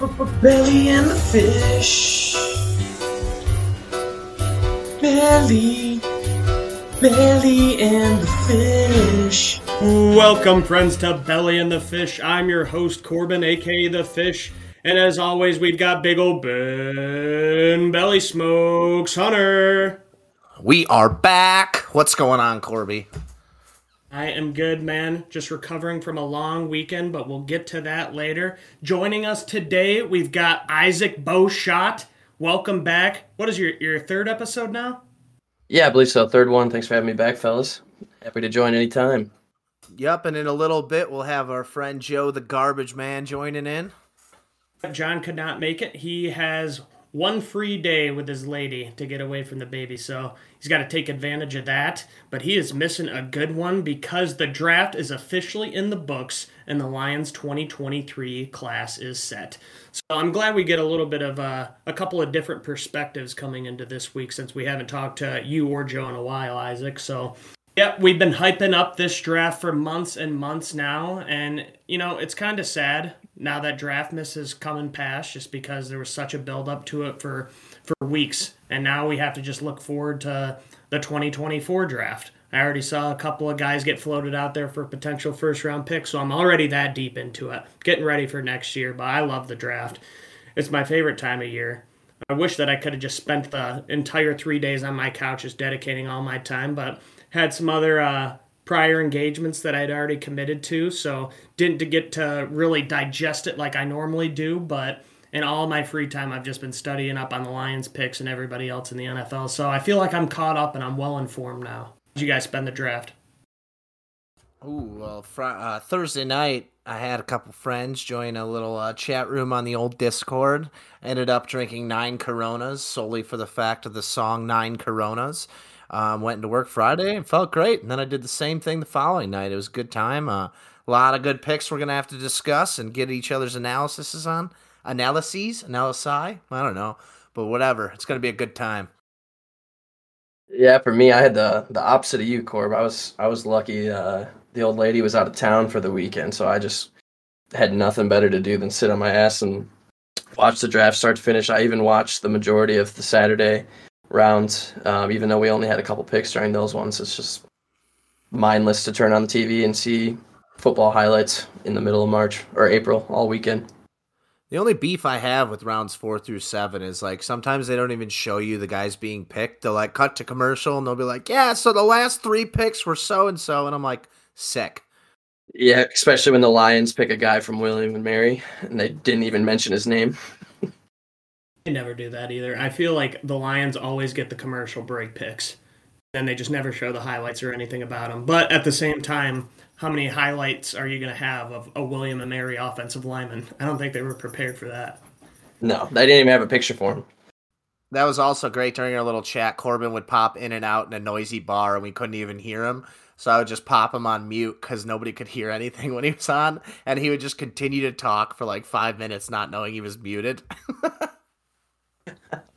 Belly and the fish. Belly. Belly and the fish. Welcome, friends, to Belly and the Fish. I'm your host, Corbin, aka The Fish. And as always, we've got big old Ben Belly Smokes Hunter. We are back. What's going on, Corby? I am good, man. Just recovering from a long weekend, but we'll get to that later. Joining us today, we've got Isaac Bowshot. Welcome back. What is your, your third episode now? Yeah, I believe so. Third one. Thanks for having me back, fellas. Happy to join anytime. Yep, and in a little bit, we'll have our friend Joe the Garbage Man joining in. John could not make it. He has one free day with his lady to get away from the baby, so he's got to take advantage of that. But he is missing a good one because the draft is officially in the books and the Lions 2023 class is set. So I'm glad we get a little bit of uh, a couple of different perspectives coming into this week since we haven't talked to you or Joe in a while, Isaac. So Yep, we've been hyping up this draft for months and months now, and you know it's kind of sad now that draft miss is coming past, just because there was such a build up to it for for weeks, and now we have to just look forward to the 2024 draft. I already saw a couple of guys get floated out there for potential first round picks, so I'm already that deep into it, getting ready for next year. But I love the draft; it's my favorite time of year. I wish that I could have just spent the entire three days on my couch just dedicating all my time, but had some other uh, prior engagements that I'd already committed to, so didn't get to really digest it like I normally do. But in all my free time, I've just been studying up on the Lions picks and everybody else in the NFL. So I feel like I'm caught up and I'm well informed now. Did you guys spend the draft? Ooh, well, fr- uh, Thursday night, I had a couple friends join a little uh, chat room on the old Discord. Ended up drinking nine Coronas solely for the fact of the song Nine Coronas. Um, went into work Friday and felt great. And then I did the same thing the following night. It was a good time. Uh, a lot of good picks we're going to have to discuss and get each other's analyses on. Analyses? Analysis? I don't know. But whatever. It's to be a good time. Yeah, for me, I had the the opposite of you, Corb. I was I was lucky. Uh, the old lady was out of town for the weekend, so I just had nothing better to do than sit on my ass and watch the draft start to finish. I even watched the majority of the Saturday rounds, um, even though we only had a couple picks during those ones. It's just mindless to turn on the TV and see football highlights in the middle of March or April all weekend. The only beef I have with rounds four through seven is like sometimes they don't even show you the guys being picked. They'll like cut to commercial and they'll be like, "Yeah, so the last three picks were so and so," and I'm like, "Sick." Yeah, especially when the Lions pick a guy from William and Mary and they didn't even mention his name. They never do that either. I feel like the Lions always get the commercial break picks, and they just never show the highlights or anything about them. But at the same time, how many highlights are you going to have of a William and Mary offensive lineman? I don't think they were prepared for that. No, they didn't even have a picture for him. That was also great during our little chat. Corbin would pop in and out in a noisy bar, and we couldn't even hear him. So I would just pop him on mute because nobody could hear anything when he was on, and he would just continue to talk for like five minutes, not knowing he was muted.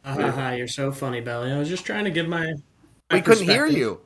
uh, you're so funny, Belly. I was just trying to give my. my we couldn't hear you.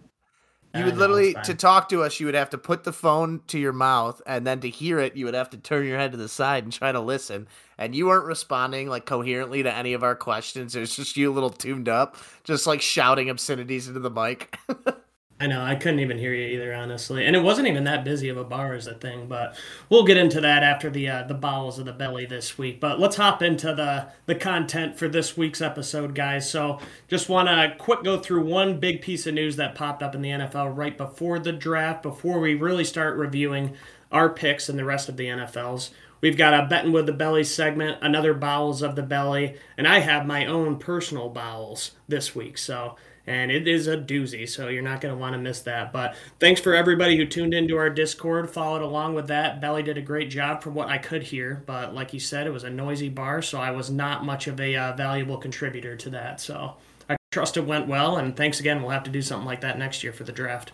You would literally to talk to us. You would have to put the phone to your mouth, and then to hear it, you would have to turn your head to the side and try to listen. And you weren't responding like coherently to any of our questions. It was just you a little tuned up, just like shouting obscenities into the mic. I know I couldn't even hear you either, honestly, and it wasn't even that busy of a bar as a thing. But we'll get into that after the uh, the bowels of the belly this week. But let's hop into the the content for this week's episode, guys. So just want to quick go through one big piece of news that popped up in the NFL right before the draft, before we really start reviewing our picks and the rest of the NFLs. We've got a betting with the belly segment, another bowels of the belly, and I have my own personal bowels this week. So and it is a doozy, so you're not going to want to miss that. But thanks for everybody who tuned into our Discord, followed along with that. Belly did a great job from what I could hear, but like you said, it was a noisy bar, so I was not much of a uh, valuable contributor to that. So I trust it went well, and thanks again. We'll have to do something like that next year for the draft.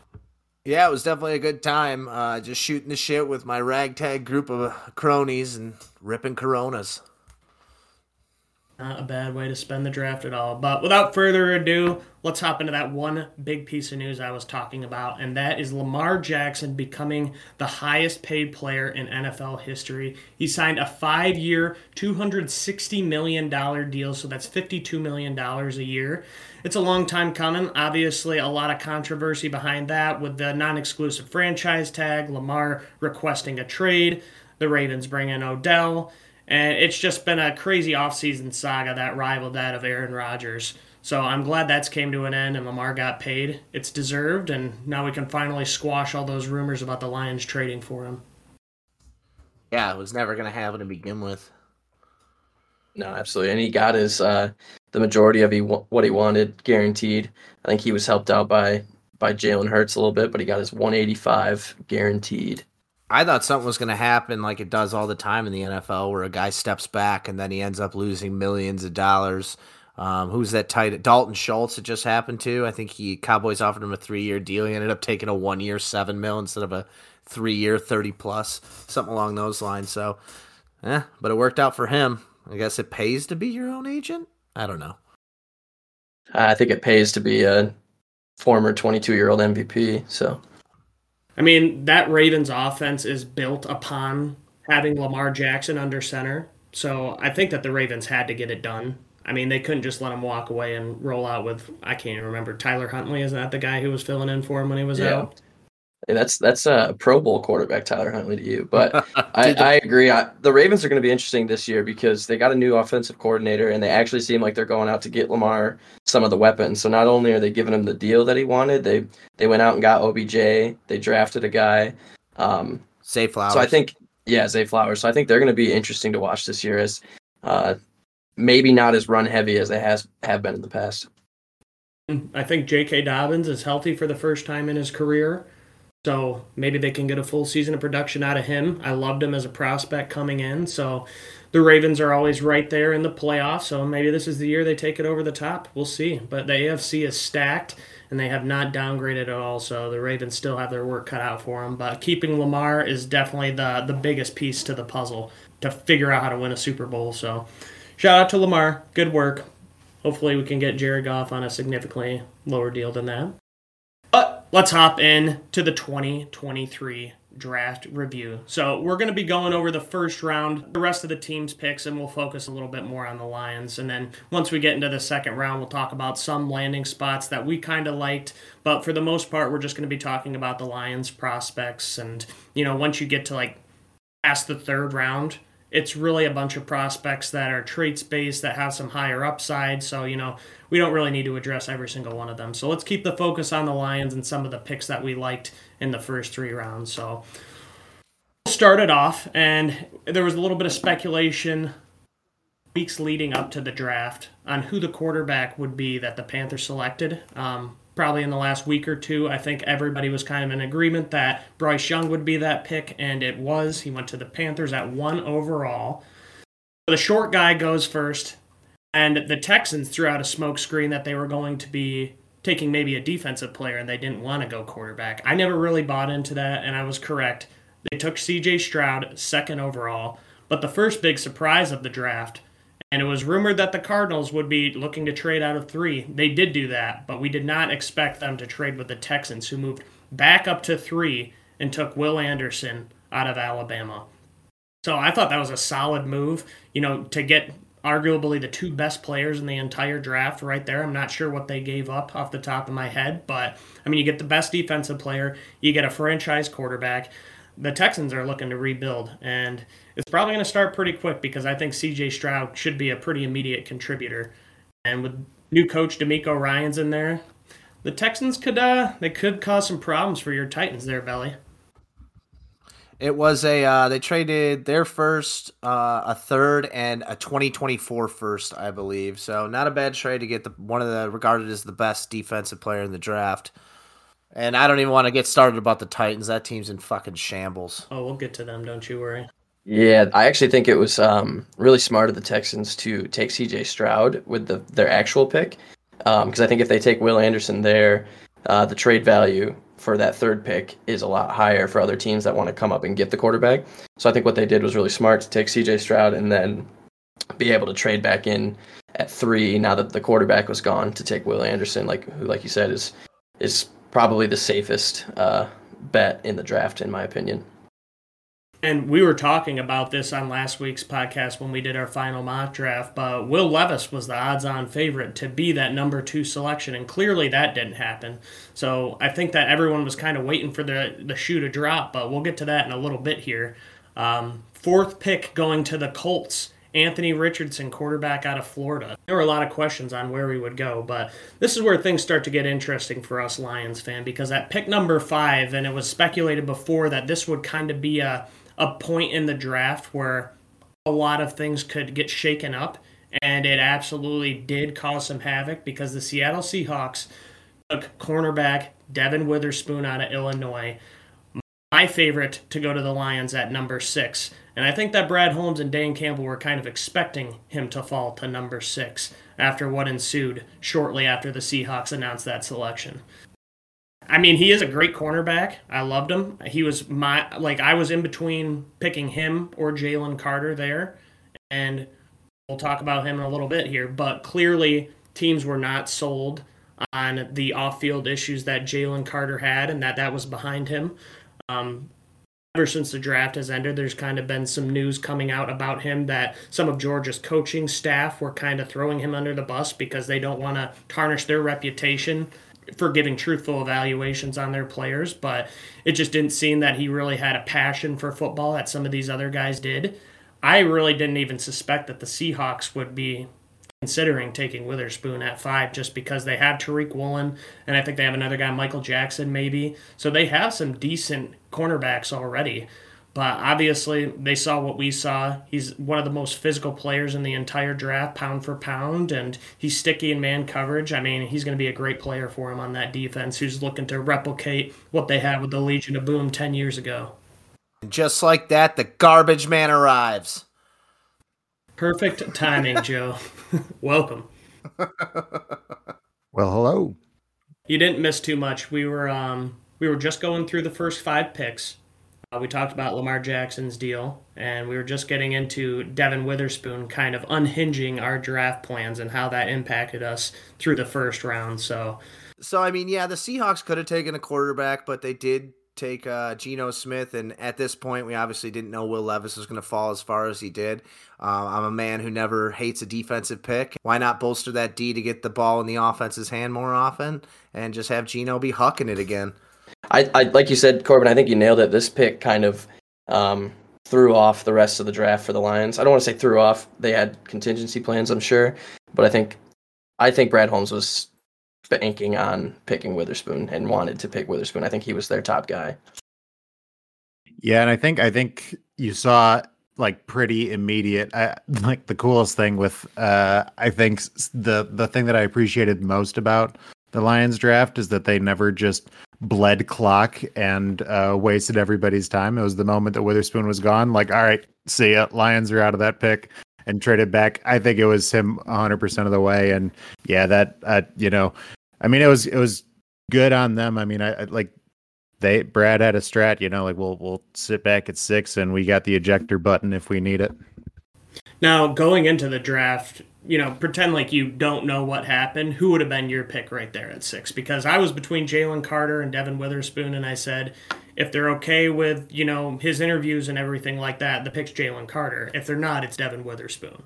Yeah, it was definitely a good time. Uh, just shooting the shit with my ragtag group of cronies and ripping Coronas. Not a bad way to spend the draft at all. But without further ado, let's hop into that one big piece of news I was talking about, and that is Lamar Jackson becoming the highest paid player in NFL history. He signed a five year, $260 million deal, so that's $52 million a year. It's a long time coming. Obviously, a lot of controversy behind that with the non exclusive franchise tag, Lamar requesting a trade, the Ravens bringing Odell and it's just been a crazy offseason saga that rivaled that of Aaron Rodgers. So I'm glad that's came to an end and Lamar got paid. It's deserved, and now we can finally squash all those rumors about the Lions trading for him. Yeah, it was never going to happen to begin with. No, absolutely, and he got his uh, the majority of he what he wanted guaranteed. I think he was helped out by by Jalen Hurts a little bit, but he got his 185 guaranteed. I thought something was going to happen like it does all the time in the NFL, where a guy steps back and then he ends up losing millions of dollars. Um, who's that tight? Dalton Schultz. It just happened to. I think he Cowboys offered him a three-year deal. He ended up taking a one-year seven mil instead of a three-year thirty plus, something along those lines. So, yeah, but it worked out for him. I guess it pays to be your own agent. I don't know. I think it pays to be a former 22-year-old MVP. So I mean, that Ravens offense is built upon having Lamar Jackson under center. So I think that the Ravens had to get it done. I mean, they couldn't just let him walk away and roll out with I can't even remember Tyler Huntley. Is that the guy who was filling in for him when he was yeah. out? That's that's a Pro Bowl quarterback, Tyler Huntley, to you. But I, I agree. I, the Ravens are going to be interesting this year because they got a new offensive coordinator, and they actually seem like they're going out to get Lamar some of the weapons. So not only are they giving him the deal that he wanted, they they went out and got OBJ. They drafted a guy. Um, Zay Flowers. So I think yeah, Zay Flowers. So I think they're going to be interesting to watch this year as uh, maybe not as run heavy as they has have been in the past. I think J.K. Dobbins is healthy for the first time in his career. So maybe they can get a full season of production out of him. I loved him as a prospect coming in. So the Ravens are always right there in the playoffs. So maybe this is the year they take it over the top. We'll see. But the AFC is stacked and they have not downgraded at all. So the Ravens still have their work cut out for them. But keeping Lamar is definitely the, the biggest piece to the puzzle to figure out how to win a Super Bowl. So shout out to Lamar. Good work. Hopefully we can get Jared Goff on a significantly lower deal than that. Let's hop in to the 2023 draft review. So we're going to be going over the first round, the rest of the team's picks, and we'll focus a little bit more on the Lions. And then once we get into the second round, we'll talk about some landing spots that we kind of liked. But for the most part, we're just going to be talking about the Lions prospects. And, you know, once you get to like past the third round, it's really a bunch of prospects that are traits based that have some higher upside. So, you know, we don't really need to address every single one of them. So let's keep the focus on the Lions and some of the picks that we liked in the first three rounds. So started off, and there was a little bit of speculation weeks leading up to the draft on who the quarterback would be that the Panthers selected. Um, probably in the last week or two, I think everybody was kind of in agreement that Bryce Young would be that pick, and it was. He went to the Panthers at one overall. The short guy goes first, and the Texans threw out a smokescreen that they were going to be taking maybe a defensive player and they didn't want to go quarterback. I never really bought into that, and I was correct. They took CJ Stroud second overall, but the first big surprise of the draft and it was rumored that the Cardinals would be looking to trade out of three. They did do that, but we did not expect them to trade with the Texans, who moved back up to three and took Will Anderson out of Alabama. So I thought that was a solid move, you know, to get arguably the two best players in the entire draft right there. I'm not sure what they gave up off the top of my head, but I mean, you get the best defensive player, you get a franchise quarterback. The Texans are looking to rebuild, and it's probably going to start pretty quick because I think CJ Stroud should be a pretty immediate contributor. And with new coach DeMeco Ryans in there, the Texans could uh they could cause some problems for your Titans there, Belly. It was a uh, they traded their first, uh, a third, and a 2024 first, I believe. So not a bad trade to get the one of the regarded as the best defensive player in the draft. And I don't even want to get started about the Titans. That team's in fucking shambles. Oh, we'll get to them. Don't you worry. Yeah, I actually think it was um, really smart of the Texans to take C.J. Stroud with the their actual pick, because um, I think if they take Will Anderson there, uh, the trade value for that third pick is a lot higher for other teams that want to come up and get the quarterback. So I think what they did was really smart to take C.J. Stroud and then be able to trade back in at three now that the quarterback was gone to take Will Anderson, like who, like you said, is is probably the safest uh, bet in the draft, in my opinion. And we were talking about this on last week's podcast when we did our final mock draft, but Will Levis was the odds on favorite to be that number two selection, and clearly that didn't happen. So I think that everyone was kind of waiting for the, the shoe to drop, but we'll get to that in a little bit here. Um, fourth pick going to the Colts. Anthony Richardson, quarterback out of Florida. There were a lot of questions on where we would go, but this is where things start to get interesting for us Lions fan because at pick number five, and it was speculated before that this would kind of be a, a point in the draft where a lot of things could get shaken up, and it absolutely did cause some havoc because the Seattle Seahawks took cornerback Devon Witherspoon out of Illinois. My favorite to go to the Lions at number six. And I think that Brad Holmes and Dan Campbell were kind of expecting him to fall to number six after what ensued shortly after the Seahawks announced that selection. I mean, he is a great cornerback. I loved him. He was my like I was in between picking him or Jalen Carter there, and we'll talk about him in a little bit here. But clearly, teams were not sold on the off-field issues that Jalen Carter had, and that that was behind him. Um, ever since the draft has ended, there's kind of been some news coming out about him that some of Georgia's coaching staff were kind of throwing him under the bus because they don't want to tarnish their reputation for giving truthful evaluations on their players. But it just didn't seem that he really had a passion for football that some of these other guys did. I really didn't even suspect that the Seahawks would be considering taking Witherspoon at five just because they have Tariq Woolen and I think they have another guy, Michael Jackson, maybe. So they have some decent cornerbacks already. But obviously, they saw what we saw. He's one of the most physical players in the entire draft, pound for pound, and he's sticky in man coverage. I mean, he's going to be a great player for him on that defense who's looking to replicate what they had with the Legion of Boom 10 years ago. Just like that, the garbage man arrives. Perfect timing, Joe. Welcome. well, hello. You didn't miss too much. We were um we were just going through the first five picks. Uh, we talked about Lamar Jackson's deal, and we were just getting into Devon Witherspoon kind of unhinging our draft plans and how that impacted us through the first round. So, so I mean, yeah, the Seahawks could have taken a quarterback, but they did take uh, Geno Smith, and at this point, we obviously didn't know Will Levis was going to fall as far as he did. Uh, I'm a man who never hates a defensive pick. Why not bolster that D to get the ball in the offense's hand more often and just have Geno be hucking it again? I, I like you said, Corbin. I think you nailed it. This pick kind of um, threw off the rest of the draft for the Lions. I don't want to say threw off. They had contingency plans, I'm sure, but I think I think Brad Holmes was banking on picking Witherspoon and wanted to pick Witherspoon. I think he was their top guy. Yeah, and I think I think you saw like pretty immediate. Uh, like the coolest thing with uh, I think the the thing that I appreciated most about the Lions draft is that they never just bled clock and uh, wasted everybody's time. It was the moment that Witherspoon was gone. Like, all right, see ya. Lions are out of that pick and traded back. I think it was him 100% of the way. And yeah, that, uh, you know, I mean, it was, it was good on them. I mean, I, I like, they Brad had a strat, you know, like we'll we'll sit back at six and we got the ejector button if we need it. Now going into the draft, you know, pretend like you don't know what happened. Who would have been your pick right there at six? Because I was between Jalen Carter and Devon Witherspoon, and I said, if they're okay with you know his interviews and everything like that, the pick's Jalen Carter. If they're not, it's Devon Witherspoon.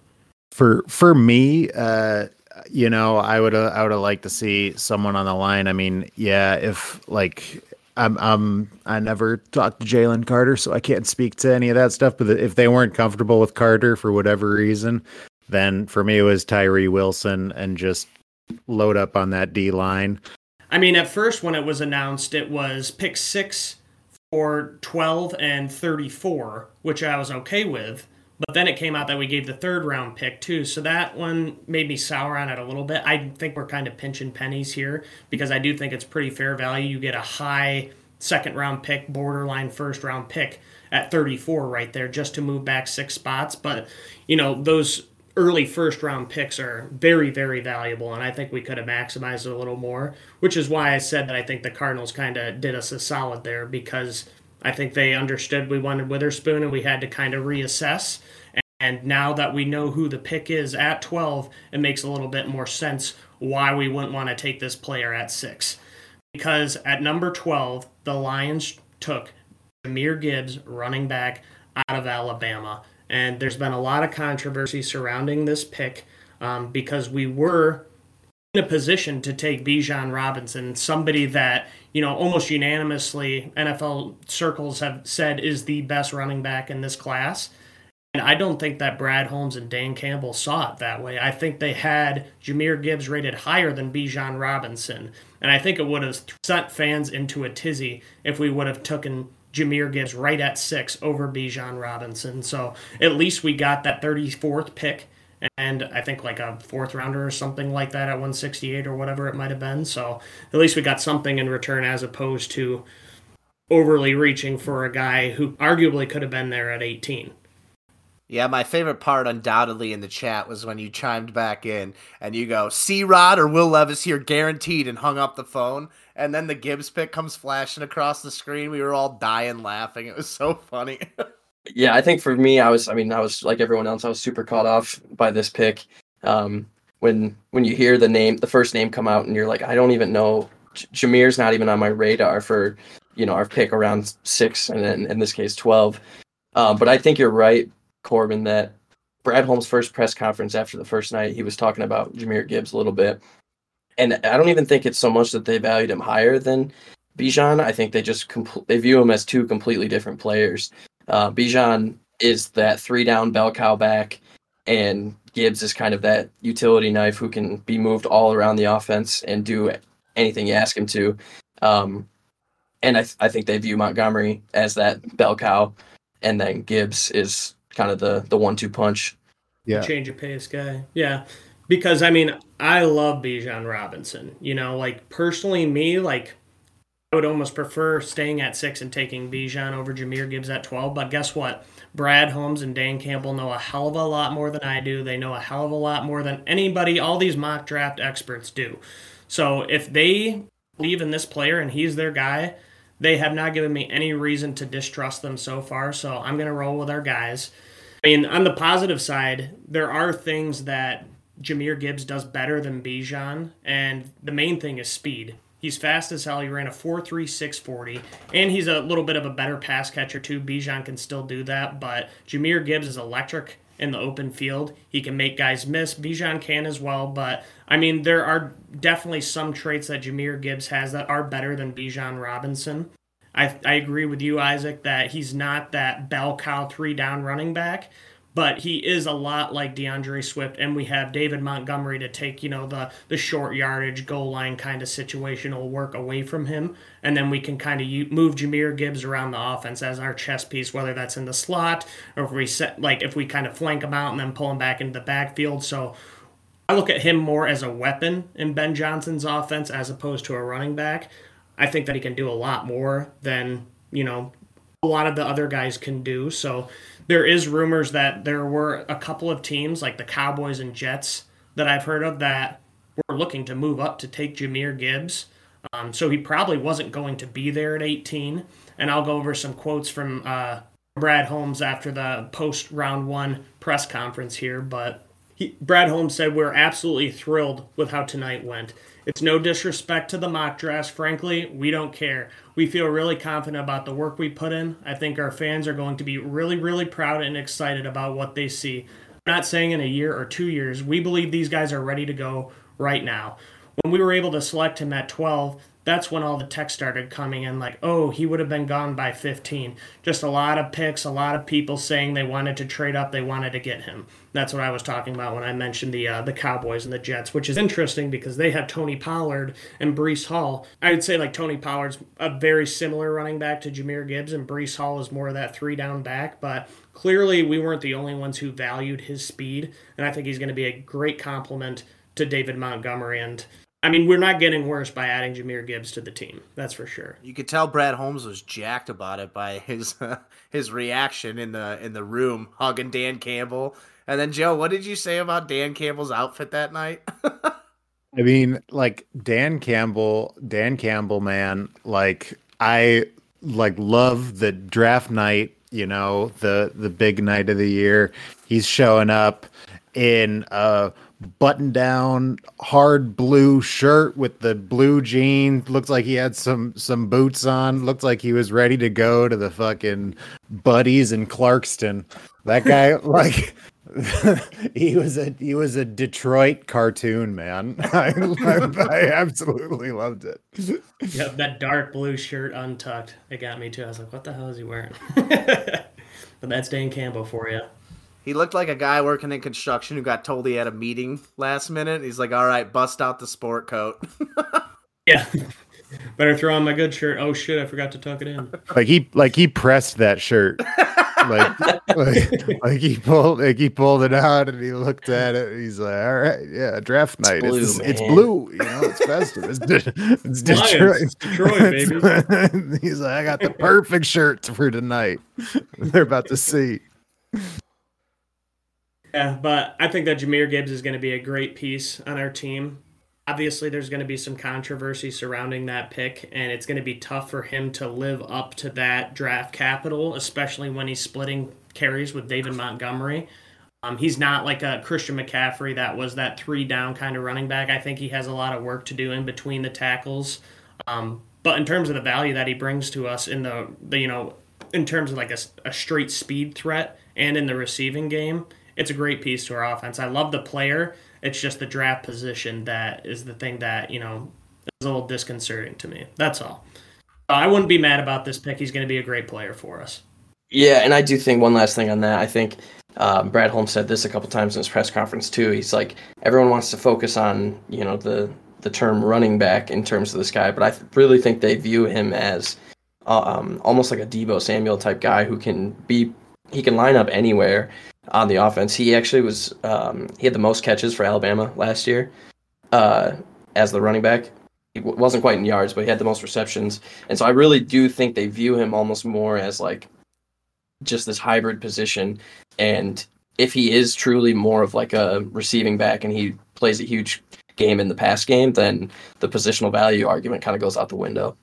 For for me, uh, you know, I would uh, I would have liked to see someone on the line. I mean, yeah, if like I'm I'm I never talked to Jalen Carter, so I can't speak to any of that stuff. But if they weren't comfortable with Carter for whatever reason, then for me it was Tyree Wilson and just load up on that D line. I mean, at first when it was announced, it was pick six for twelve and thirty four, which I was okay with. But then it came out that we gave the third round pick too. So that one made me sour on it a little bit. I think we're kind of pinching pennies here because I do think it's pretty fair value. You get a high second round pick, borderline first round pick at 34 right there just to move back six spots. But, you know, those early first round picks are very, very valuable. And I think we could have maximized it a little more, which is why I said that I think the Cardinals kind of did us a solid there because I think they understood we wanted Witherspoon and we had to kind of reassess. And now that we know who the pick is at 12, it makes a little bit more sense why we wouldn't want to take this player at six. Because at number 12, the Lions took Jahmyr Gibbs, running back out of Alabama. And there's been a lot of controversy surrounding this pick um, because we were in a position to take Bijan Robinson, somebody that, you know, almost unanimously NFL circles have said is the best running back in this class. And I don't think that Brad Holmes and Dan Campbell saw it that way. I think they had Jahmyr Gibbs rated higher than Bijan Robinson. And I think it would have sent fans into a tizzy if we would have taken Jahmyr Gibbs right at six over Bijan Robinson. So at least we got that 34th pick and I think like a fourth rounder or something like that at 168 or whatever it might have been. So at least we got something in return as opposed to overly reaching for a guy who arguably could have been there at 18. Yeah, my favorite part, undoubtedly, in the chat was when you chimed back in and you go, C Rod or Will Levis here, guaranteed, and hung up the phone. And then the Gibbs pick comes flashing across the screen. We were all dying laughing. It was so funny. yeah, I think for me, I was, I mean, I was like everyone else, I was super caught off by this pick. Um, when when you hear the name, the first name come out, and you're like, I don't even know. J- Jahmyr's not even on my radar for, you know, our pick around six, and then in this case, twelve. Um, but I think you're right Corbin that Brad Holmes' first press conference after the first night, he was talking about Jahmyr Gibbs a little bit. And I don't even think it's so much that they valued him higher than Bijan. I think they just compl- they view him as two completely different players. Uh, Bijan is that three down bell cow back, and Gibbs is kind of that utility knife who can be moved all around the offense and do anything you ask him to. Um, and I, th- I think they view Montgomery as that bell cow, and then Gibbs is kind of the the one two punch. Yeah, change of pace guy. Yeah, because I mean I love Bijan Robinson. You know, like personally, me like I would almost prefer staying at six and taking Bijan over Jahmyr Gibbs at twelve. But guess what? Brad Holmes and Dan Campbell know a hell of a lot more than I do. They know a hell of a lot more than anybody, all these mock draft experts do. So if they believe in this player and he's their guy, they have not given me any reason to distrust them so far. So I'm going to roll with our guys. I mean, on the positive side, there are things that Jahmyr Gibbs does better than Bijan, and the main thing is speed. He's fast as hell. He ran a 4.3640, and he's a little bit of a better pass catcher, too. Bijan can still do that, but Jahmyr Gibbs is electric in the open field. He can make guys miss. Bijan can as well, but I mean, there are definitely some traits that Jahmyr Gibbs has that are better than Bijan Robinson. I, I agree with you, Isaac, that he's not that bell cow three down running back, but he is a lot like D'Andre Swift, and we have David Montgomery to take, you know, the the short yardage goal line kind of situational work away from him, and then we can kind of move Jahmyr Gibbs around the offense as our chess piece, whether that's in the slot or if we set like if we kind of flank him out and then pull him back into the backfield. So I look at him more as a weapon in Ben Johnson's offense as opposed to a running back. I think that he can do a lot more than, you know, a lot of the other guys can do. So there is rumors that there were a couple of teams like the Cowboys and Jets that I've heard of that were looking to move up to take Jahmyr Gibbs. Um, so he probably wasn't going to be there at 18. And I'll go over some quotes from uh, Brad Holmes after the post round one press conference here. But he, Brad Holmes said, We're absolutely thrilled with how tonight went. It's no disrespect to the mock drafts. Frankly, we don't care. We feel really confident about the work we put in. I think our fans are going to be really, really proud and excited about what they see. I'm not saying in a year or two years. We believe these guys are ready to go right now. When we were able to select him at 12, that's when all the text started coming in like, oh, he would have been gone by 15. Just a lot of picks, a lot of people saying they wanted to trade up, they wanted to get him. That's what I was talking about when I mentioned the uh, the Cowboys and the Jets, which is interesting because they have Tony Pollard and Breece Hall. I would say like Tony Pollard's a very similar running back to Jahmyr Gibbs, and Breece Hall is more of that three down back, but clearly we weren't the only ones who valued his speed, and I think he's going to be a great complement to David Montgomery and I mean, we're not getting worse by adding Jahmyr Gibbs to the team. That's for sure. You could tell Brad Holmes was jacked about it by his uh, his reaction in the in the room, hugging Dan Campbell. And then Joe, what did you say about Dan Campbell's outfit that night? I mean, like Dan Campbell, Dan Campbell, man, like I like love the draft night you know, the the big night of the year. He's showing up in a button down hard blue shirt with the blue jeans looked like he had some some boots on looked like he was ready to go to the fucking buddies in clarkston that guy like he was a he was a detroit cartoon man I, I, I absolutely loved it Yep, that dark blue shirt untucked. It got me too. I was like, what the hell is he wearing? but that's Dan Campbell for you. He looked like a guy working in construction who got told he had a meeting last minute. He's like, "All right, bust out the sport coat." Yeah. Better throw on my good shirt. Oh shit, I forgot to tuck it in. like he like he pressed that shirt like, like like he pulled like he pulled it out and he looked at it he's like all right yeah draft night blue, it's, it's blue you know it's festive it's, De- it's Lions, detroit Detroit, baby. he's like i got the perfect shirt for tonight they're about to see Yeah, but I think that Jahmyr Gibbs is going to be a great piece on our team. Obviously, there's going to be some controversy surrounding that pick, and it's going to be tough for him to live up to that draft capital, especially when he's splitting carries with David Montgomery. Um, he's not like a Christian McCaffrey that was that three down kind of running back. I think he has a lot of work to do in between the tackles. Um, but in terms of the value that he brings to us in the, the you know, in terms of like a, a straight speed threat and in the receiving game, it's a great piece to our offense. I love the player. It's just the draft position that is the thing that, you know, is a little disconcerting to me. That's all. I wouldn't be mad about this pick. He's going to be a great player for us. Yeah, and I do think one last thing on that. I think um, Brad Holmes said this a couple times in his press conference too. He's like, everyone wants to focus on you know the the term running back in terms of this guy, but I th- really think they view him as um, almost like a Debo Samuel type guy who can be he can line up anywhere on the offense. He actually was um, he had the most catches for Alabama last year uh, as the running back. He w- wasn't quite in yards, but he had the most receptions, and so I really do think they view him almost more as like just this hybrid position. And if he is truly more of like a receiving back and he plays a huge game in the pass game, then the positional value argument kind of goes out the window.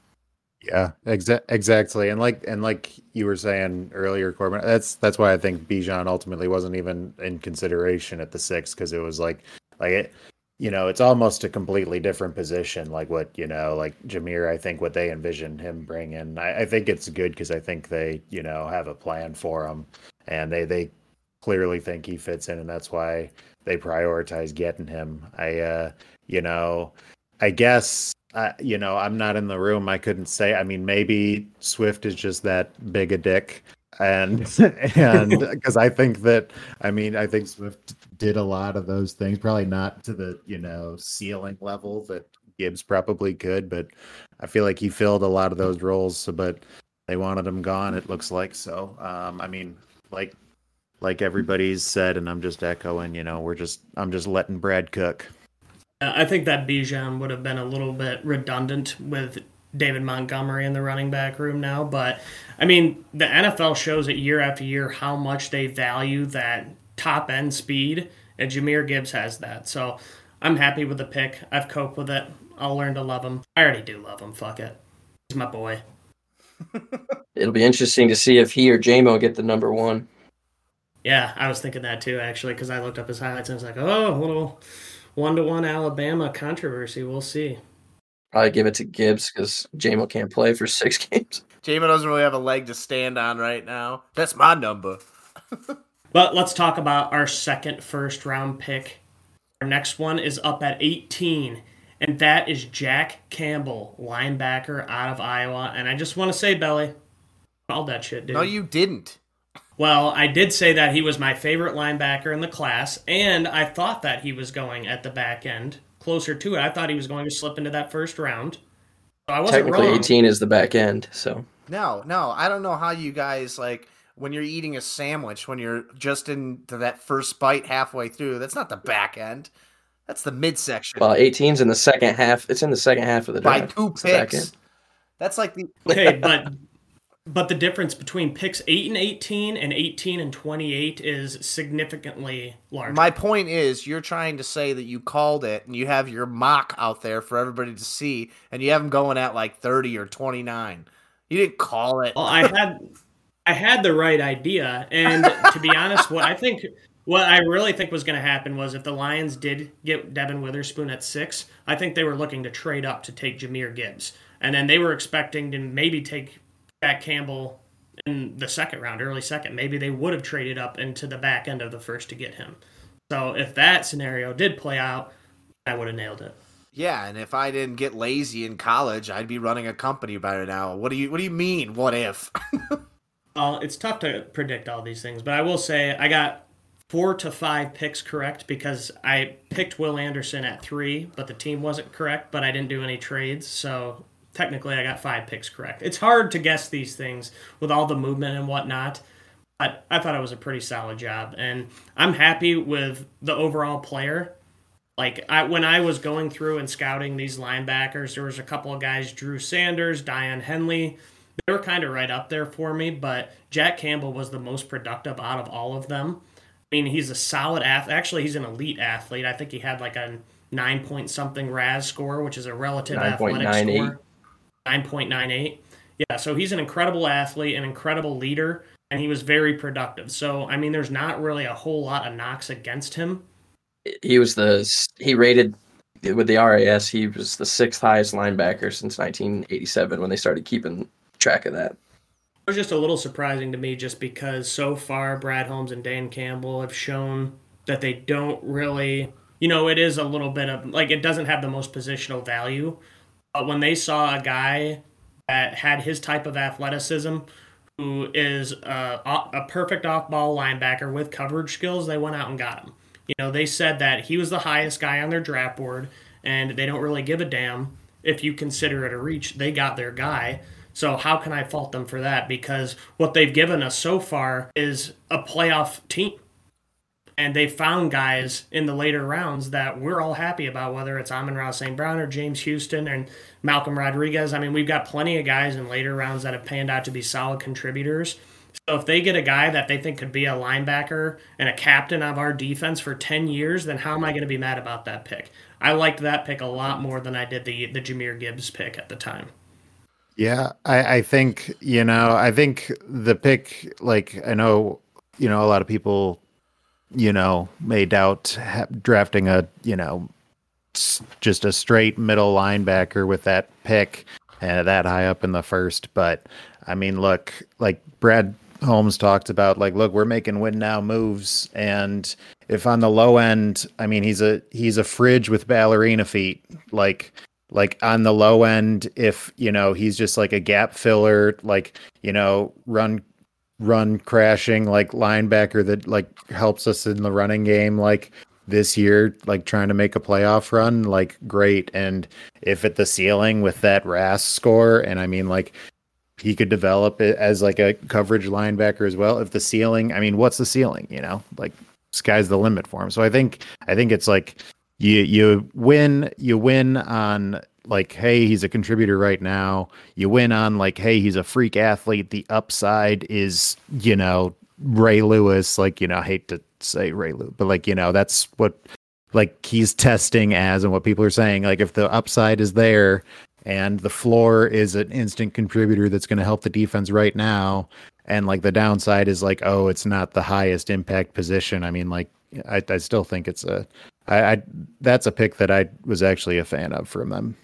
Yeah, exa- exactly. And like and like you were saying earlier, Corbin, that's that's why I think Bijan ultimately wasn't even in consideration at the six because it was like like it, you know, it's almost a completely different position. Like what you know, like Jahmyr, I think what they envisioned him bringing. I, I think it's good because I think they you know have a plan for him, and they they clearly think he fits in, and that's why they prioritize getting him. I uh, you know, I guess uh, you know, I'm not in the room. I couldn't say. I mean, maybe Swift is just that big a dick, and and because I think that, I mean, I think Swift did a lot of those things. Probably not to the you know ceiling level that Gibbs probably could, but I feel like he filled a lot of those roles. So, but they wanted him gone. It looks like so. Um, I mean, like like everybody's said, and I'm just echoing. You know, we're just I'm just letting Brad cook. Uh, I think that Bijan would have been a little bit redundant with David Montgomery in the running back room now, but I mean, the NFL shows it year after year how much they value that top end speed, and Jahmyr Gibbs has that. So I'm happy with the pick. I've coped with it. I'll learn to love him. I already do love him. Fuck it. He's my boy. It'll be interesting to see if he or Jamo get the number one. Yeah, I was thinking that too, actually, because I looked up his highlights and I was like, oh, a little one to one Alabama controversy. We'll see. Probably give it to Gibbs because Jamo can't play for six games. Jamo doesn't really have a leg to stand on right now. That's my number. But let's talk about our second first round pick. Our next one is up at 18, and that is Jack Campbell, linebacker out of Iowa. And I just want to say, Belly, all that shit, dude. No, you didn't. Well, I did say that he was my favorite linebacker in the class, and I thought that he was going at the back end, closer to it. I thought he was going to slip into that first round. So I wasn't Technically, wrong. 18 is the back end. So No, no, I don't know how you guys like when you're eating a sandwich when you're just into that first bite halfway through. That's not the back end. That's the midsection well, 18's in the second half. It's in the second half of the day. by two It's the back picks. That's like the okay, but but the difference between picks 8 and 18 and 18 and 28 is significantly larger. My point is, you're trying to say that you called it and you have your mock out there for everybody to see, and you have them going at like 30 or 29. You didn't call it. well, I had I had the right idea, and to be honest, what I think, what I really think was going to happen was if the Lions did get Devon Witherspoon at six, I think they were looking to trade up to take Jahmyr Gibbs, and then they were expecting to maybe take Jack Campbell in the second round, early second. Maybe they would have traded up into the back end of the first to get him. So if that scenario did play out, I would have nailed it. Yeah, and if I didn't get lazy in college, I'd be running a company by now. What do you What do you mean? What if? well, it's tough to predict all these things, but I will say I got four to five picks correct because I picked Will Anderson at three, but the team wasn't correct. But I didn't do any trades, so technically I got five picks correct. It's hard to guess these things with all the movement and whatnot, but I thought it was a pretty solid job, and I'm happy with the overall player. Like I, when I was going through and scouting these linebackers, there was a couple of guys: Drew Sanders, Daiyan Henley. They were kind of right up there for me, but Jack Campbell was the most productive out of all of them. I mean, he's a solid athlete. Actually, he's an elite athlete. I think he had like a nine point something RAS score, which is a relative 9. athletic 98. score. 9.98. Yeah, so he's an incredible athlete, an incredible leader, and he was very productive. So, I mean, there's not really a whole lot of knocks against him. He was the, he rated with the RAS, he was the sixth highest linebacker since 1987 when they started keeping track of that. It was just a little surprising to me just because so far Brad Holmes and Dan Campbell have shown that they don't really, you know, it is a little bit of like it doesn't have the most positional value. But when they saw a guy that had his type of athleticism, who is uh, a, a perfect off ball linebacker with coverage skills, they went out and got him. You know, they said that he was the highest guy on their draft board, and they don't really give a damn if you consider it a reach. They got their guy. So how can I fault them for that? Because what they've given us so far is a playoff team. And they found guys in the later rounds that we're all happy about, whether it's Amon-Ra St. Brown or James Houston and Malcolm Rodriguez. I mean, we've got plenty of guys in later rounds that have panned out to be solid contributors. So if they get a guy that they think could be a linebacker and a captain of our defense for 10 years, then how am I going to be mad about that pick? I liked that pick a lot more than I did the the Jahmyr Gibbs pick at the time. Yeah, I, I think, you know, I think the pick, like, I know, you know, a lot of people, you know, may doubt ha- drafting a, you know, just a straight middle linebacker with that pick and uh, that high up in the first. But I mean, look, like Brad Holmes talked about like, look, we're making win now moves, and if on the low end, I mean, he's a he's a fridge with ballerina feet, like like on the low end, if you know he's just like a gap filler, like you know, run run crashing like linebacker that like helps us in the running game, like this year, like trying to make a playoff run, like great. And if at the ceiling with that RAS score, and I mean like he could develop it as like a coverage linebacker as well. If the ceiling, I mean, what's the ceiling? You know, like sky's the limit for him. So I think I think it's like you you win you win on like hey he's a contributor right now. You win on like hey he's a freak athlete. The upside is you know Ray Lewis. Like you know, I hate to say Ray Lewis, but like you know that's what like he's testing as and what people are saying. Like if the upside is there and the floor is an instant contributor that's going to help the defense right now and like the downside is like oh it's not the highest impact position i mean like i, I still think it's a I, I that's a pick that i was actually a fan of from them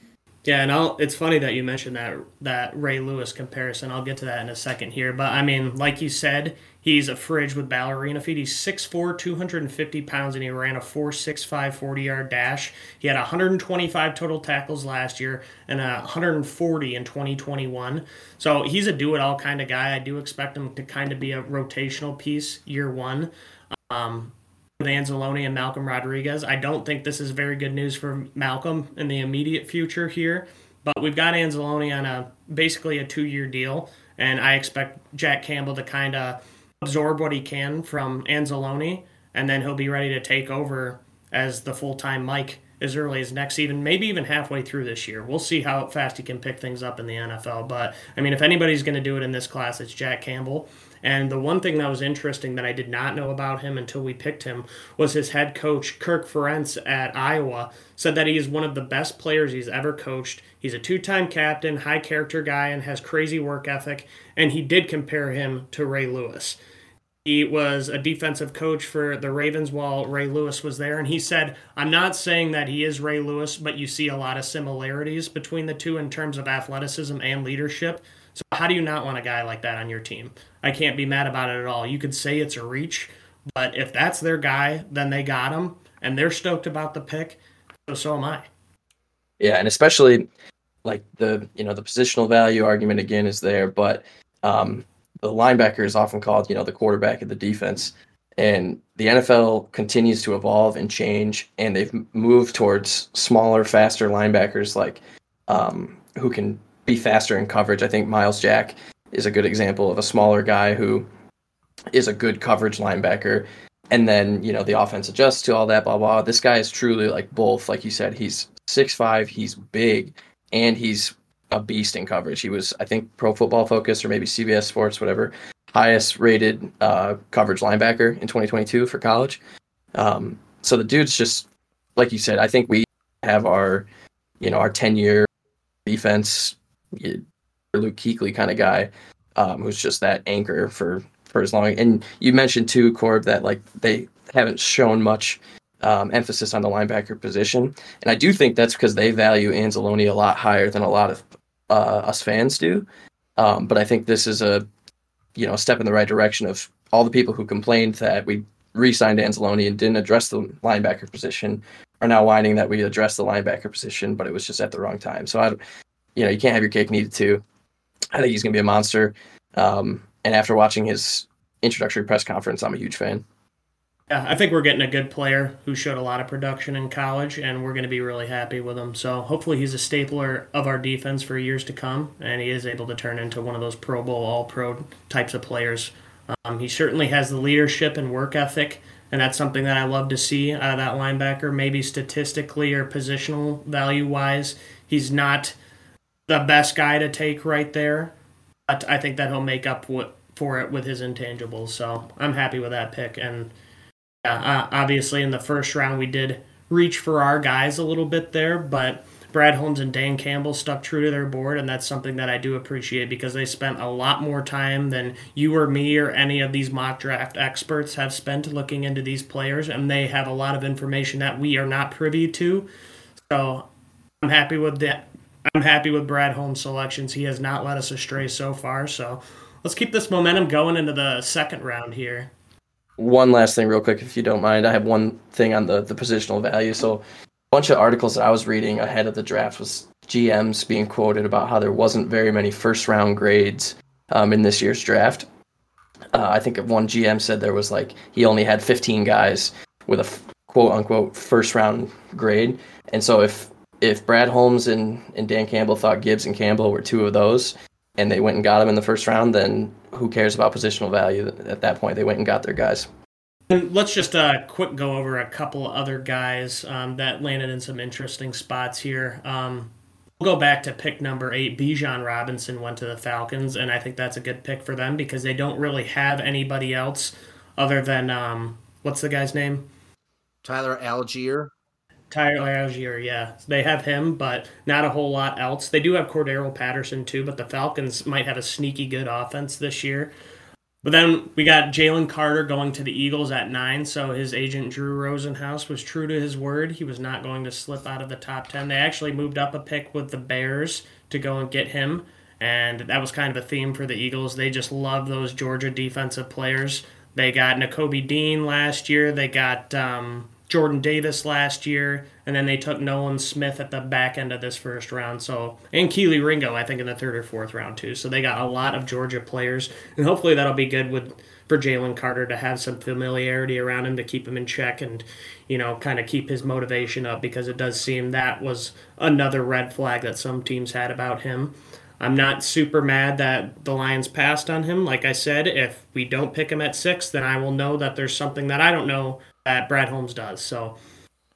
yeah, and I'll, it's funny that you mentioned that that Ray Lewis comparison. I'll get to that in a second here. But I mean, like you said, he's a fridge with ballerina feet. He's 6'4", 250 pounds, and he ran a 4.65 40-yard dash. He had 125 total tackles last year and 140 in 2021. So he's a do-it-all kind of guy. I do expect him to kind of be a rotational piece year one. Um, with Anzalone and Malcolm Rodriguez. I don't think this is very good news for Malcolm in the immediate future here, but we've got Anzalone on a basically a two year deal, and I expect Jack Campbell to kind of absorb what he can from Anzalone, and then he'll be ready to take over as the full time Mike as early as next season, maybe even halfway through this year. We'll see how fast he can pick things up in the NFL. But I mean, if anybody's going to do it in this class, it's Jack Campbell. And the one thing that was interesting that I did not know about him until we picked him was his head coach, Kirk Ferentz at Iowa, said that he is one of the best players he's ever coached. He's a two time captain, high character guy, and has crazy work ethic. And he did compare him to Ray Lewis. He was a defensive coach for the Ravens while Ray Lewis was there. And he said, I'm not saying that he is Ray Lewis, but you see a lot of similarities between the two in terms of athleticism and leadership. So, how do you not want a guy like that on your team? I can't be mad about it at all. You could say it's a reach, but if that's their guy, then they got him and they're stoked about the pick. So, so am I. Yeah. And especially like the, you know, the positional value argument again is there, but, um, the linebacker is often called, you know, the quarterback of the defense. And the NFL continues to evolve and change, and they've moved towards smaller, faster linebackers like um, who can be faster in coverage. I think Myles Jack is a good example of a smaller guy who is a good coverage linebacker. And then, you know, the offense adjusts to all that, blah, blah. This guy is truly like both. Like you said, he's six five, he's big, and he's a beast in coverage. He was, I think, Pro Football Focus or maybe CBS Sports, whatever, highest rated uh, coverage linebacker in 2022 for college. Um, so the dude's just like you said. I think we have our, you know, our 10 year defense, Luke Kuechly kind of guy, um, who's just that anchor for for as long. And you mentioned too, Corb, that like they haven't shown much um, emphasis on the linebacker position, and I do think that's because they value Anzalone a lot higher than a lot of uh, us fans do. Um, but I think this is a you know step in the right direction of all the people who complained that we re-signed Anzalone and didn't address the linebacker position are now whining that we addressed the linebacker position, but it was just at the wrong time. So I, you know, you can't have your cake needed too. I think he's going to be a monster. Um, and after watching his introductory press conference, I'm a huge fan. Yeah, I think we're getting a good player who showed a lot of production in college, and we're going to be really happy with him. So hopefully, he's a stapler of our defense for years to come, and he is able to turn into one of those Pro Bowl, All Pro types of players. Um, he certainly has the leadership and work ethic, and that's something that I love to see out of that linebacker. Maybe statistically or positional value wise, he's not the best guy to take right there, but I think that he'll make up for it with his intangibles. So I'm happy with that pick and uh, obviously, in the first round, we did reach for our guys a little bit there, but Brad Holmes and Dan Campbell stuck true to their board, and that's something that I do appreciate because they spent a lot more time than you or me or any of these mock draft experts have spent looking into these players, and they have a lot of information that we are not privy to. So I'm happy with that. I'm happy with Brad Holmes' selections. He has not led us astray so far. So let's keep this momentum going into the second round here one last thing real quick if you don't mind i have one thing on the the positional value so a bunch of articles that i was reading ahead of the draft was gms being quoted about how there wasn't very many first round grades um, in this year's draft uh, i think one gm said there was like he only had 15 guys with a quote unquote first round grade and so if if brad holmes and, and dan campbell thought gibbs and campbell were two of those and they went and got him in the first round, then who cares about positional value at that point? They went and got their guys. And let's just uh, quick go over a couple other guys um, that landed in some interesting spots here. Um, we'll go back to pick number eight. Bijan Robinson went to the Falcons, and I think that's a good pick for them because they don't really have anybody else other than um, what's the guy's name? Tyler Allgeier. Tyler Allgeier, yeah. They have him, but not a whole lot else. They do have Cordarrelle Patterson, too, but the Falcons might have a sneaky good offense this year. But then we got Jalen Carter going to the Eagles at nine, so his agent Drew Rosenhaus was true to his word. He was not going to slip out of the top 10. They actually moved up a pick with the Bears to go and get him, and that was kind of a theme for the Eagles. They just love those Georgia defensive players. They got Nakobe Dean last year. They got um, Jordan Davis last year, and then they took Nolan Smith at the back end of this first round. So and Kelee Ringo, I think, in the third or fourth round too. So they got a lot of Georgia players, and hopefully that'll be good with for Jalen Carter to have some familiarity around him to keep him in check and you know kind of keep his motivation up because it does seem that was another red flag that some teams had about him. I'm not super mad that the Lions passed on him. Like I said, if we don't pick him at six, then I will know that there's something that I don't know that Brad Holmes does. So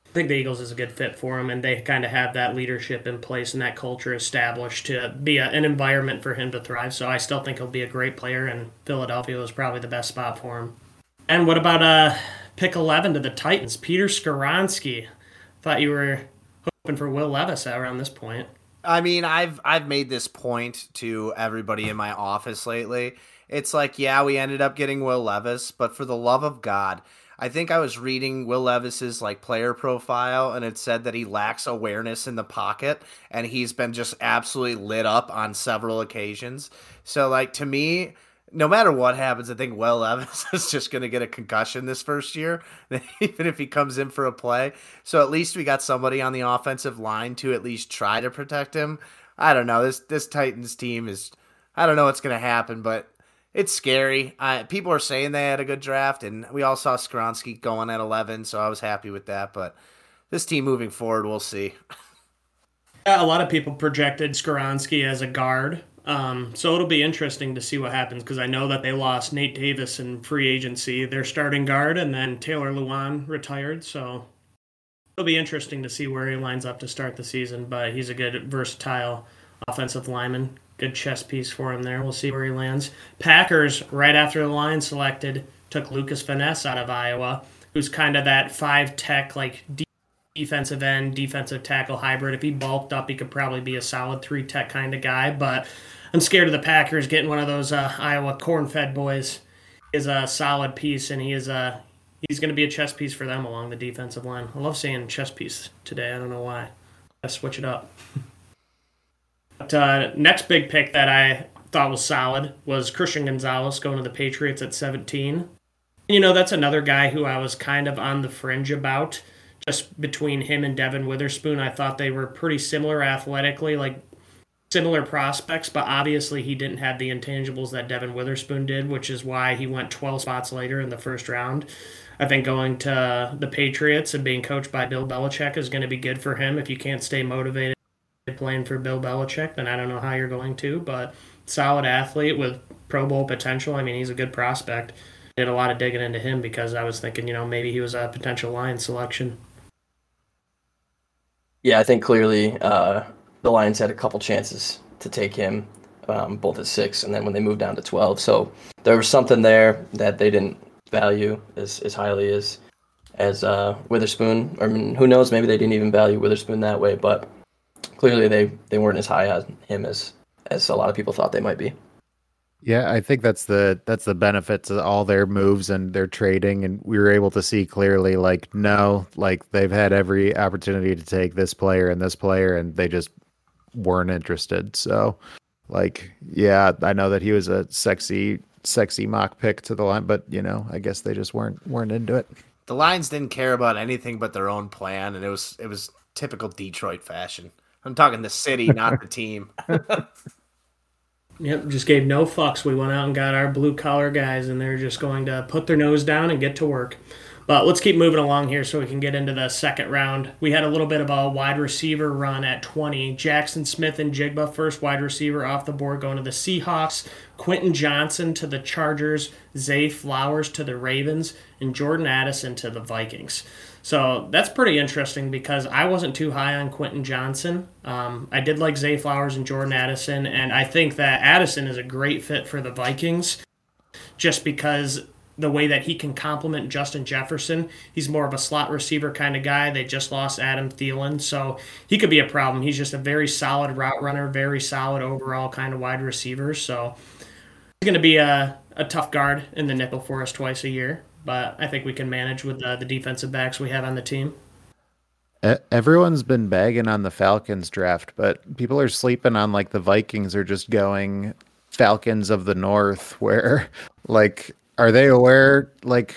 I think the Eagles is a good fit for him, and they kind of have that leadership in place and that culture established to be a, an environment for him to thrive. So I still think he'll be a great player, and Philadelphia was probably the best spot for him. And what about uh, pick 11 to the Titans? Peter Skoronski. Thought you were hoping for Will Levis around this point. I mean, I've I've made this point to everybody in my office lately. It's like, yeah, we ended up getting Will Levis, but for the love of God, I think I was reading Will Levis's like player profile and it said that he lacks awareness in the pocket and he's been just absolutely lit up on several occasions. So like to me, no matter what happens, I think Will Levis is just going to get a concussion this first year, even if he comes in for a play. So at least we got somebody on the offensive line to at least try to protect him. I don't know. This this Titans team is, I don't know what's going to happen, but it's scary. I, people are saying they had a good draft, and we all saw Skoronski going at 11, so I was happy with that. But this team moving forward, we'll see. Yeah, a lot of people projected Skoronski as a guard um, so it'll be interesting to see what happens because I know that they lost Nate Davis in free agency, their starting guard, and then Taylor Lewan retired. So it'll be interesting to see where he lines up to start the season. But he's a good, versatile offensive lineman. Good chess piece for him there. We'll see where he lands. Packers, right after the line selected, took Lucas Ness out of Iowa, who's kind of that five tech, like defensive end, defensive tackle hybrid. If he bulked up, he could probably be a solid three tech kind of guy. But I'm scared of the Packers getting one of those uh, Iowa corn-fed boys. Is a solid piece, and he is a he's going to be a chess piece for them along the defensive line. I love saying chess piece today. I don't know why. I switch it up. uh, next big pick that I thought was solid was Christian Gonzalez going to the Patriots at 17. You know, that's another guy who I was kind of on the fringe about. Just between him and Devon Witherspoon, I thought they were pretty similar athletically. Like similar prospects, but obviously he didn't have the intangibles that Devon Witherspoon did, which is why he went 12 spots later in the first round. I think going to the Patriots and being coached by Bill Belichick is going to be good for him. If you can't stay motivated playing for Bill Belichick, then I don't know how you're going to, but solid athlete with Pro Bowl potential. I mean, he's a good prospect. Did a lot of digging into him because I was thinking, you know, maybe he was a potential Lion selection. Yeah, I think clearly uh, the Lions had a couple chances to take him, um, both at six and then when they moved down to 12. So there was something there that they didn't value as, as highly as as uh, Witherspoon. I mean, who knows? Maybe they didn't even value Witherspoon that way, but clearly they, they weren't as high on him as as a lot of people thought they might be. Yeah, I think that's the that's the benefit to all their moves and their trading, and we were able to see clearly, like, no, like they've had every opportunity to take this player and this player, and they just weren't interested. So, like, yeah, I know that he was a sexy, sexy mock pick to the line, but you know, I guess they just weren't weren't into it. The Lions didn't care about anything but their own plan, and it was it was typical Detroit fashion. I'm talking the city, not the team. Yep, just gave no fucks. We went out and got our blue collar guys, and they're just going to put their nose down and get to work. But let's keep moving along here so we can get into the second round. We had a little bit of a wide receiver run at 20. Jaxon Smith-Njigba, first wide receiver off the board, going to the Seahawks. Quentin Johnston to the Chargers. Zay Flowers to the Ravens. And Jordan Addison to the Vikings. So that's pretty interesting because I wasn't too high on Quentin Johnston. Um, I did like Zay Flowers and Jordan Addison, and I think that Addison is a great fit for the Vikings just because the way that he can complement Justin Jefferson. He's more of a slot receiver kind of guy. They just lost Adam Thielen, so he could be a problem. He's just a very solid route runner, very solid overall kind of wide receiver. So he's going to be a, a tough guard in the nickel for us twice a year, but I think we can manage with the, the defensive backs we have on the team. Everyone's been bagging on the Falcons draft, but people are sleeping on like the Vikings are just going Falcons of the North, where like are they aware like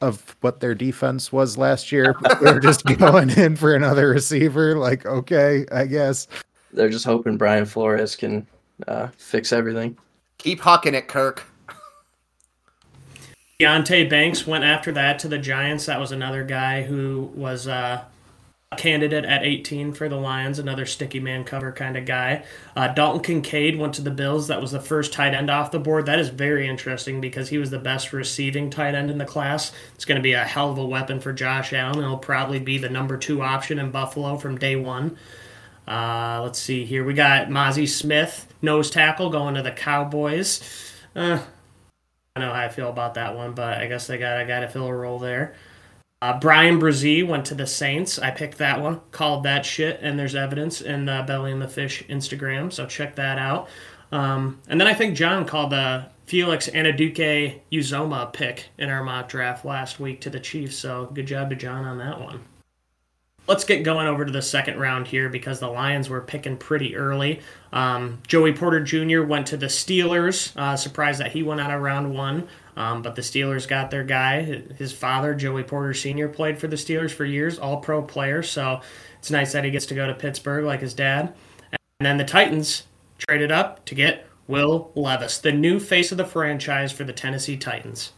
of what their defense was last year? They're just going in for another receiver. Like, okay, I guess they're just hoping Brian Flores can uh, fix everything. Keep hucking it, Kirk. Deonte Banks went after that to the Giants. That was another guy who was uh, candidate at 18 for the Lions, another sticky man cover kind of guy. Uh, Dalton Kincaid went to the Bills. That was the first tight end off the board. That is very interesting because he was the best receiving tight end in the class. It's going to be a hell of a weapon for Josh Allen. He'll probably be the number two option in Buffalo from day one. Uh, let's see here. We got Mazi Smith, nose tackle, going to the Cowboys. Uh, I know how I feel about that one, but I guess they got a guy to fill a role there. Uh, Bryan Bresee went to the Saints. I picked that one, called that shit, and there's evidence in the Belly and the Fish Instagram, so check that out. Um, and then I think John called the Felix Anudike Uzoma pick in our mock draft last week to the Chiefs, so good job to John on that one. Let's get going over to the second round here because the Lions were picking pretty early. Um, Joey Porter Jr. went to the Steelers. Uh, surprised that he went out of round one. Um, but the Steelers got their guy. His father, Joey Porter Sr., played for the Steelers for years, all pro player. So it's nice that he gets to go to Pittsburgh like his dad. And then the Titans traded up to get Will Levis, the new face of the franchise for the Tennessee Titans.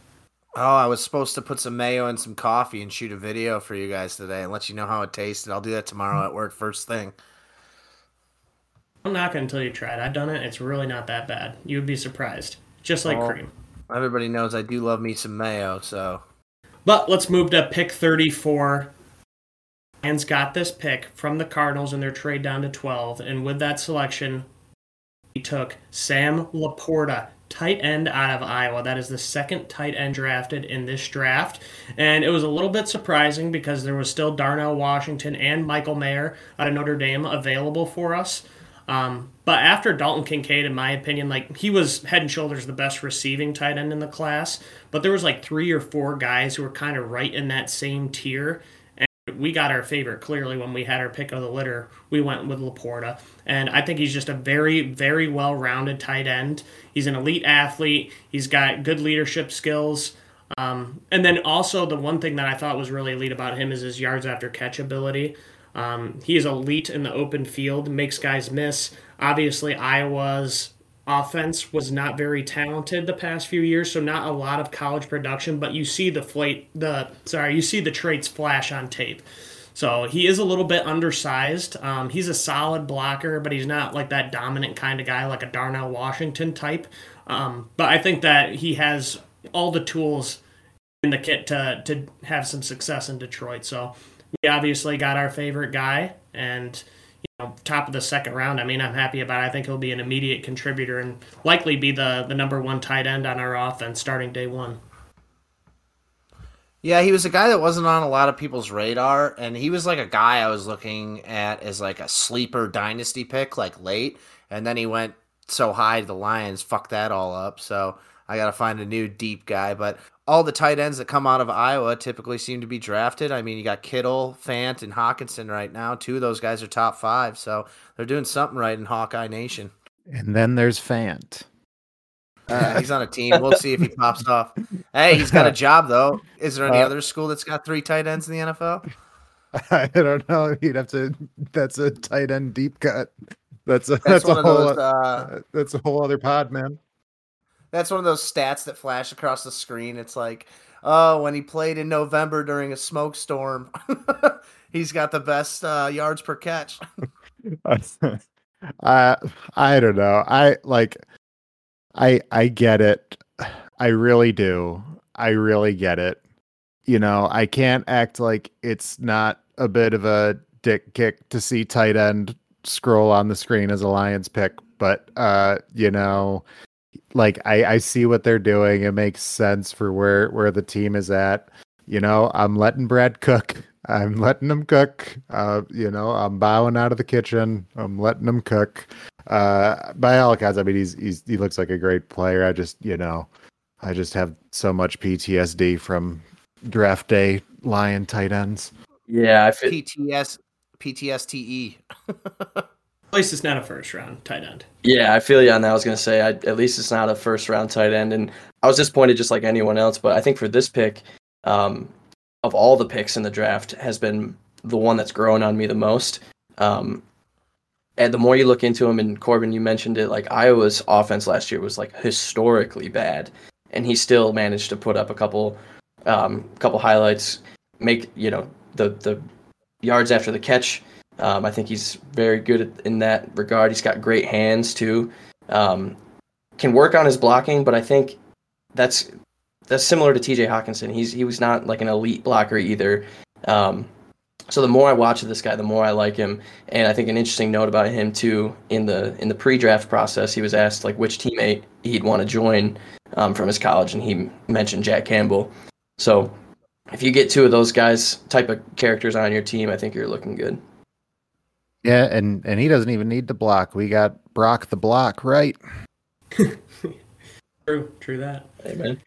Oh, I was supposed to put some mayo in some coffee and shoot a video for you guys today and let you know how it tasted. I'll do that tomorrow at work first thing. I'm not going to tell you tried. I've done it. It's really not that bad. You would be surprised. Just like oh. cream. Everybody knows I do love me some mayo, so. But let's move to pick 34. Lions got this pick from the Cardinals in their trade down to 12. And with that selection, he took Sam LaPorta, tight end out of Iowa. That is the second tight end drafted in this draft. And it was a little bit surprising because there was still Darnell Washington and Michael Mayer out of Notre Dame available for us. Um, but after Dalton Kincaid, in my opinion, like he was head and shoulders the best receiving tight end in the class. But there was like three or four guys who were kind of right in that same tier. We got our favorite clearly when we had our pick of the litter. We went with LaPorta. And I think he's just a very, very well rounded tight end. He's an elite athlete. He's got good leadership skills. Um, and then also the one thing that I thought was really elite about him is his yards after catch ability. Um, he is elite in the open field, makes guys miss. Obviously, Iowa's offense was not very talented the past few years, so not a lot of college production. But you see the flate, the sorry, you see the traits flash on tape. So he is a little bit undersized. Um, he's a solid blocker, but he's not like that dominant kind of guy, like a Darnell Washington type. Um, but I think that he has all the tools in the kit to to have some success in Detroit. So we obviously got our favorite guy, and top of the second round. I mean, I'm happy about. It. I think he'll be an immediate contributor and likely be the the number one tight end on our offense starting day one. Yeah, he was a guy that wasn't on a lot of people's radar, and he was like a guy I was looking at as like a sleeper dynasty pick, like late, and then he went so high to the Lions, fuck that all up. So I got to find a new deep guy. But all the tight ends that come out of Iowa typically seem to be drafted. I mean, you got Kittle, Fant, and Hockenson right now. Two of those guys are top five, so they're doing something right in Hawkeye Nation. And then there's Fant. Uh, he's on a team. We'll see if he pops off. Hey, he's got a job though. Is there any uh, other school that's got three tight ends in the NFL? I don't know. You'd have to. That's a tight end deep cut. That's a that's, that's a whole. Those, uh, that's a whole other pod, man. That's one of those stats that flash across the screen. It's like, oh, when he played in November during a smoke storm, he's got the best uh, yards per catch. I I don't know. I like I I get it. I really do. I really get it. You know, I can't act like it's not a bit of a dick kick to see tight end scroll on the screen as a Lions pick, but uh, you know, like I, I see what they're doing. It makes sense for where where the team is at. You know, I'm letting Brad cook. I'm letting him cook. Uh, you know, I'm bowing out of the kitchen. I'm letting him cook. Uh, by all accounts, I mean he's he's he looks like a great player. I just you know, I just have so much PTSD from draft day lion tight ends. Yeah, I feel- PTS PTSTE. Least it's not a first round tight end. Yeah, I feel you on that. I was gonna say I, at least it's not a first round tight end, and I was disappointed just like anyone else. But I think for this pick, um, of all the picks in the draft, has been the one that's grown on me the most. Um, and the more you look into him, and Corbin, you mentioned it, like Iowa's offense last year was like historically bad, and he still managed to put up a couple, um, couple highlights, make you know the the yards after the catch. Um, I think he's very good in that regard. He's got great hands too. Um, can work on his blocking, but I think that's that's similar to T.J. Hockenson. He's he was not like an elite blocker either. Um, so the more I watch this guy, the more I like him. And I think an interesting note about him too in the in the pre-draft process, he was asked like which teammate he'd want to join um, from his college, and he mentioned Jack Campbell. So if you get two of those guys type of characters on your team, I think you're looking good. Yeah, and and he doesn't even need to block. We got Brock the block, right? true, true that. Amen.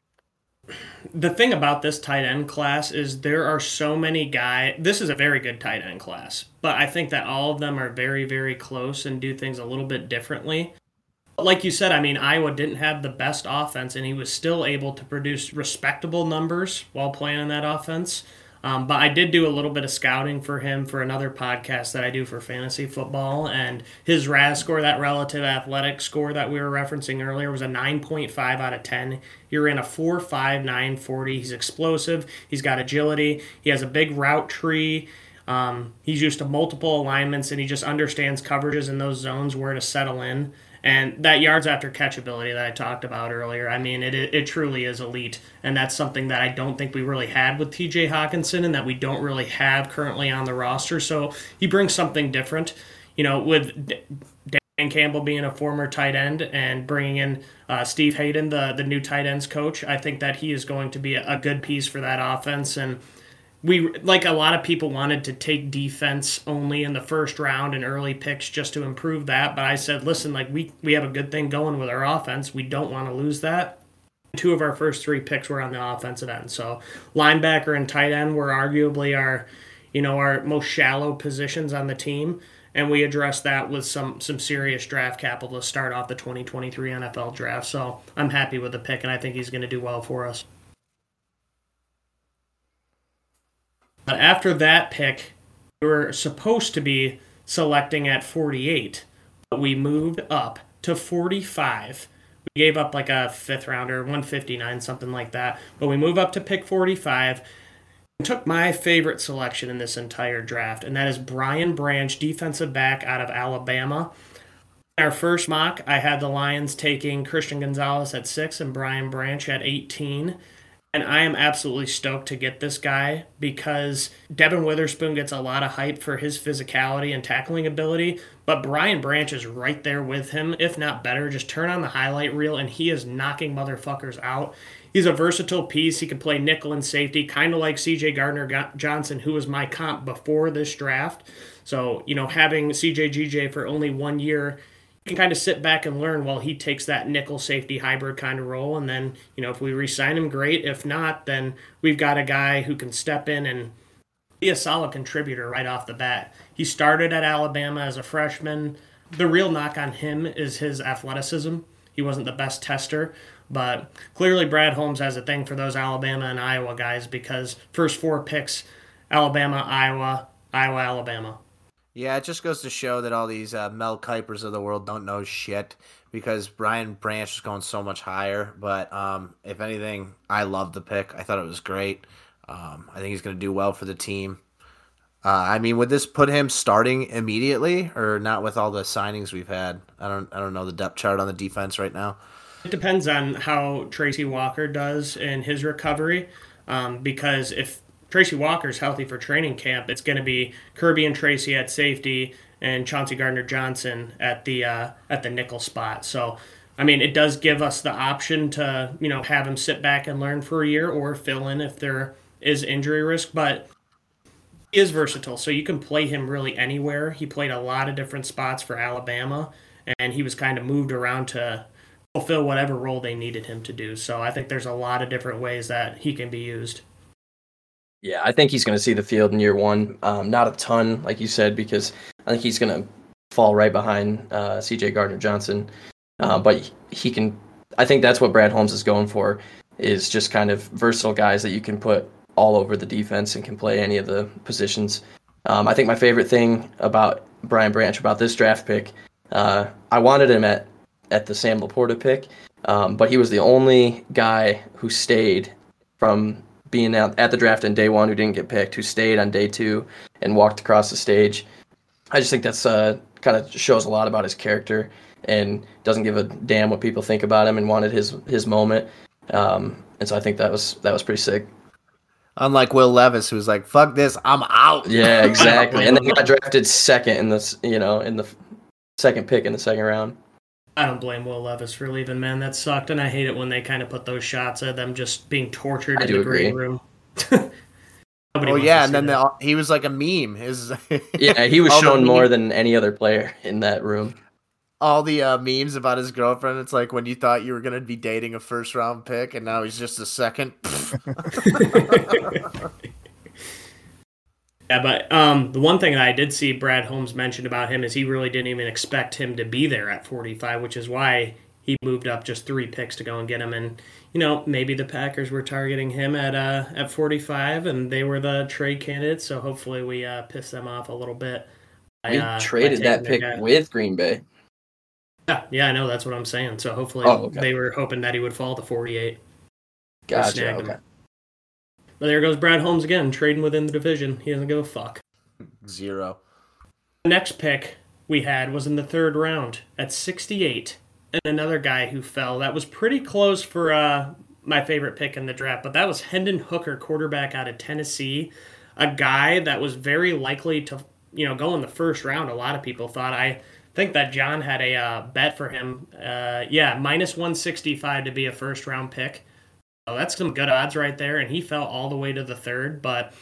The thing about this tight end class is there are so many guys. This is a very good tight end class, but I think that all of them are very, very close and do things a little bit differently. Like you said, I mean, Iowa didn't have the best offense, and he was still able to produce respectable numbers while playing in that offense. Um, but I did do a little bit of scouting for him for another podcast that I do for fantasy football, and his RAS score, that relative athletic score that we were referencing earlier, was a 9.5 out of 10. He ran a 4.5 940. He's explosive. He's got agility. He has a big route tree. Um, he's used to multiple alignments, and he just understands coverages in those zones where to settle in. And that yards after catch ability that I talked about earlier, I mean, it, it truly is elite. And that's something that I don't think we really had with TJ Hockenson and that we don't really have currently on the roster. So he brings something different. You know, with Dan Campbell being a former tight end and bringing in uh, Steve Heiden, the, the new tight ends coach, I think that he is going to be a, a good piece for that offense. And we like a lot of people wanted to take defense only in the first round and early picks just to improve that but i said listen like we we have a good thing going with our offense. We don't want to lose that. Two of our first three picks were on the offensive end so linebacker and tight end were arguably our you know our most shallow positions on the team and we addressed that with some some serious draft capital to start off the 2023 NFL draft so I'm happy with the pick and I think he's going to do well for us But after that pick, we were supposed to be selecting at 48, but we moved up to 45. We gave up like a fifth rounder, 159, something like that. But we move up to pick 45 and took my favorite selection in this entire draft, and that is Brian Branch, defensive back out of Alabama. In our first mock, I had the Lions taking Christian Gonzalez at six and Brian Branch at 18. And I am absolutely stoked to get this guy because Devon Witherspoon gets a lot of hype for his physicality and tackling ability, but Brian Branch is right there with him, if not better. Just turn on the highlight reel and he is knocking motherfuckers out. He's a versatile piece. He can play nickel and safety, kind of like CJ Gardner Johnson, who was my comp before this draft. So, you know, having CJ GJ for only one year can kind of sit back and learn while he takes that nickel safety hybrid kind of role. And then, you know, if we resign him, great. If not, then we've got a guy who can step in and be a solid contributor right off the bat. He started at Alabama as a freshman. The real knock on him is his athleticism. He wasn't the best tester, but clearly Brad Holmes has a thing for those Alabama and Iowa guys because first four picks Alabama, Iowa, Iowa, Alabama. Yeah, it just goes to show that all these uh, Mel Kipers of the world don't know shit because Brian Branch is going so much higher. But um, if anything, I love the pick. I thought it was great. Um, I think he's going to do well for the team. Uh, I mean, would this put him starting immediately, or not with all the signings we've had? I don't, I don't know the depth chart on the defense right now. It depends on how Tracy Walker does in his recovery, um, because if Tracy Walker's healthy for training camp, it's going to be Kerby and Tracy at safety and Chauncey Gardner Johnson at the uh, at the nickel spot. So, I mean, it does give us the option to you know have him sit back and learn for a year or fill in if there is injury risk, but he is versatile, so you can play him really anywhere. He played a lot of different spots for Alabama, and he was kind of moved around to fulfill whatever role they needed him to do. So I think there's a lot of different ways that he can be used. Yeah, I think he's going to see the field in year one. Um, not a ton, like you said, because I think he's going to fall right behind uh, C.J. Gardner Johnson. Uh, but he can. I think that's what Brad Holmes is going for, is just kind of versatile guys that you can put all over the defense and can play any of the positions. Um, I think my favorite thing about Brian Branch about this draft pick, uh, I wanted him at at the Sam LaPorta pick, um, but he was the only guy who stayed from being out at the draft in day one who didn't get picked, who stayed on day two and walked across the stage. I just think that's uh, kind of shows a lot about his character and doesn't give a damn what people think about him and wanted his his moment. Um, and so I think that was that was pretty sick. Unlike Will Levis, who's like, "Fuck this, I'm out." Yeah, exactly. and then he got drafted second in this, you know, in the second pick in the second round. I don't blame Will Levis for leaving, man. That sucked, and I hate it when they kind of put those shots at them just being tortured I in do the green room. Oh Nobody wants yeah, and then the, he was like a meme. His Yeah, he was shown more meme- than any other player in that room. all the uh, memes about his girlfriend. It's like when you thought you were gonna be dating a first round pick, and now he's just a second. Yeah, but um, the one thing that I did see Brad Holmes mentioned about him is he really didn't even expect him to be there at 45, which is why he moved up just three picks to go and get him. And you know, maybe the Packers were targeting him at uh, at 45, and they were the trade candidates. So hopefully we uh, pissed them off a little bit. by, We uh, traded that pick with Green Bay. Yeah, yeah, I know that's what I'm saying. So hopefully Oh, okay. they were hoping that he would fall to 48. Gotcha. Okay. But there goes Brad Holmes again, trading within the division. He doesn't give a fuck. Zero. The next pick we had was in the third round at 68. And another guy who fell. That was pretty close for uh, my favorite pick in the draft, but that was Hendon Hooker, quarterback out of Tennessee. A guy that was very likely to, you know, go in the first round. A lot of people thought. I think that John had a uh, bet for him. Uh, yeah, minus 165 to be a first round pick. So that's some good odds right there. And he fell all the way to the third, but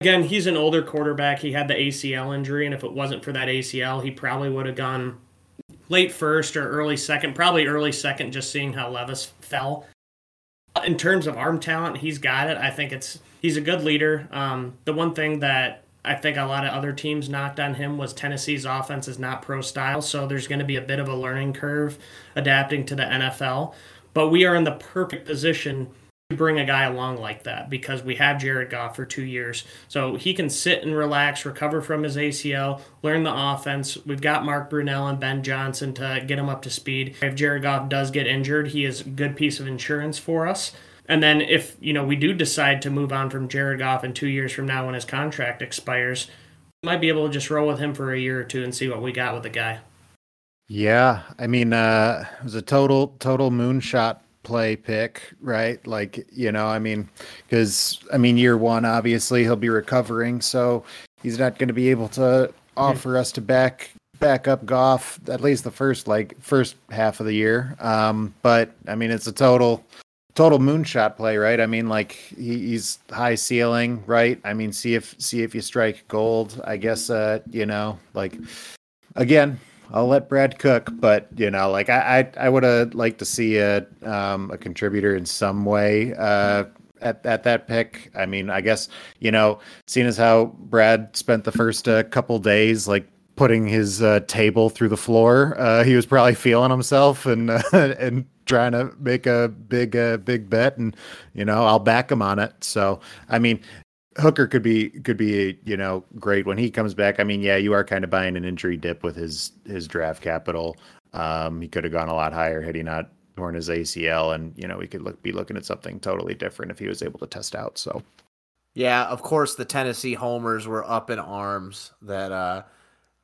again, he's an older quarterback. He had the ACL injury, and if it wasn't for that ACL, he probably would have gone late first or early second, probably early second, just seeing how Levis fell. In terms of arm talent, he's got it. I think it's he's a good leader. Um, the one thing that I think a lot of other teams knocked on him was Tennessee's offense is not pro style, so there's going to be a bit of a learning curve adapting to the NFL. But we are in the perfect position to bring a guy along like that because we have Jared Goff for two years. So he can sit and relax, recover from his ACL, learn the offense. We've got Mark Brunell and Ben Johnson to get him up to speed. If Jared Goff does get injured, he is a good piece of insurance for us. And then if, you know, we do decide to move on from Jared Goff in two years from now when his contract expires, might be able to just roll with him for a year or two and see what we got with the guy. Yeah, I mean, uh, it was a total total moonshot play pick, right? Like, you know, I mean, because I mean, year one, obviously he'll be recovering, so he's not going to be able to offer us to back back up Goff at least the first like first half of the year. Um, but I mean, it's a total total moonshot play, right? I mean, like he, he's high ceiling, right? I mean, see if see if you strike gold. I guess, uh, you know, like again, I'll let Brad cook, but you know, like I I, I would have liked to see a um, a contributor in some way uh, at at that pick. I mean, I guess you know, seeing as how Brad spent the first uh, couple days like putting his uh, table through the floor, uh, he was probably feeling himself and uh, and trying to make a big uh, big bet, and you know, I'll back him on it. So I mean, Hooker could be could be you know great when he comes back. I mean, yeah, you are kind of buying an injury dip with his his draft capital. Um, he could have gone a lot higher had he not torn his ACL, and you know we could look be looking at something totally different if he was able to test out. So Yeah, of course the Tennessee homers were up in arms that uh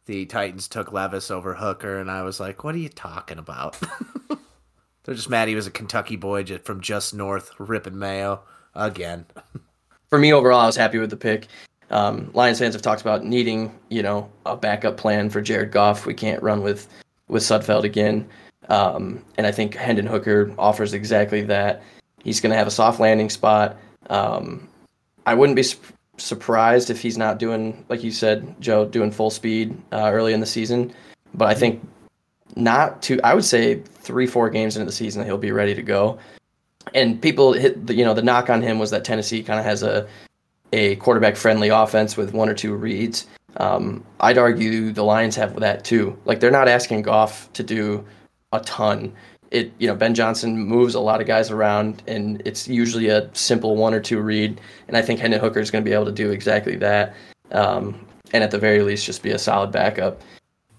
the Titans took Levis over Hooker, and I was like, "What are you talking about?" They're just mad he was a Kentucky boy from just north, ripping Mayo again. For me, overall, I was happy with the pick. Um, Lions fans have talked about needing, you know, a backup plan for Jared Goff. We can't run with with Sudfeld again, um, and I think Hendon Hooker offers exactly that. He's going to have a soft landing spot. Um, I wouldn't be su- surprised if he's not doing, like you said, Joe, doing full speed uh, early in the season. But I think not to. I would say three, four games into the season, he'll be ready to go. And people hit, the, you know, the knock on him was that Tennessee kind of has a a quarterback friendly offense with one or two reads. Um, I'd argue the Lions have that too. Like they're not asking Goff to do a ton. It you know Ben Johnson moves a lot of guys around, and it's usually a simple one or two read. And I think Hendon Hooker is going to be able to do exactly that. Um, and at the very least, just be a solid backup.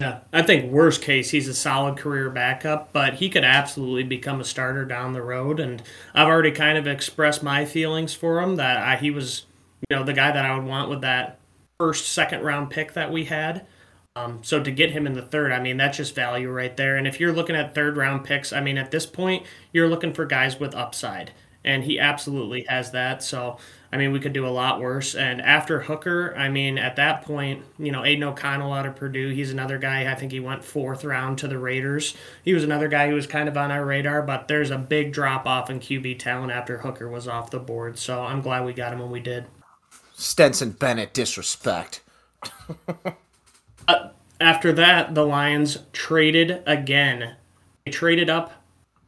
Yeah, I think worst case he's a solid career backup, but he could absolutely become a starter down the road. And I've already kind of expressed my feelings for him that I, he was, you know, the guy that I would want with that first, second round pick that we had. Um, so to get him in the third, I mean, that's just value right there. And if you're looking at third round picks, I mean, at this point, you're looking for guys with upside, and he absolutely has that. So I mean, we could do a lot worse. And after Hooker, I mean, at that point, you know, Aidan O'Connell out of Purdue, he's another guy. I think he went fourth round to the Raiders. He was another guy who was kind of on our radar, but there's a big drop off in QB talent after Hooker was off the board. So I'm glad we got him when we did. Stetson Bennett disrespect. uh, after that, the Lions traded again. They traded up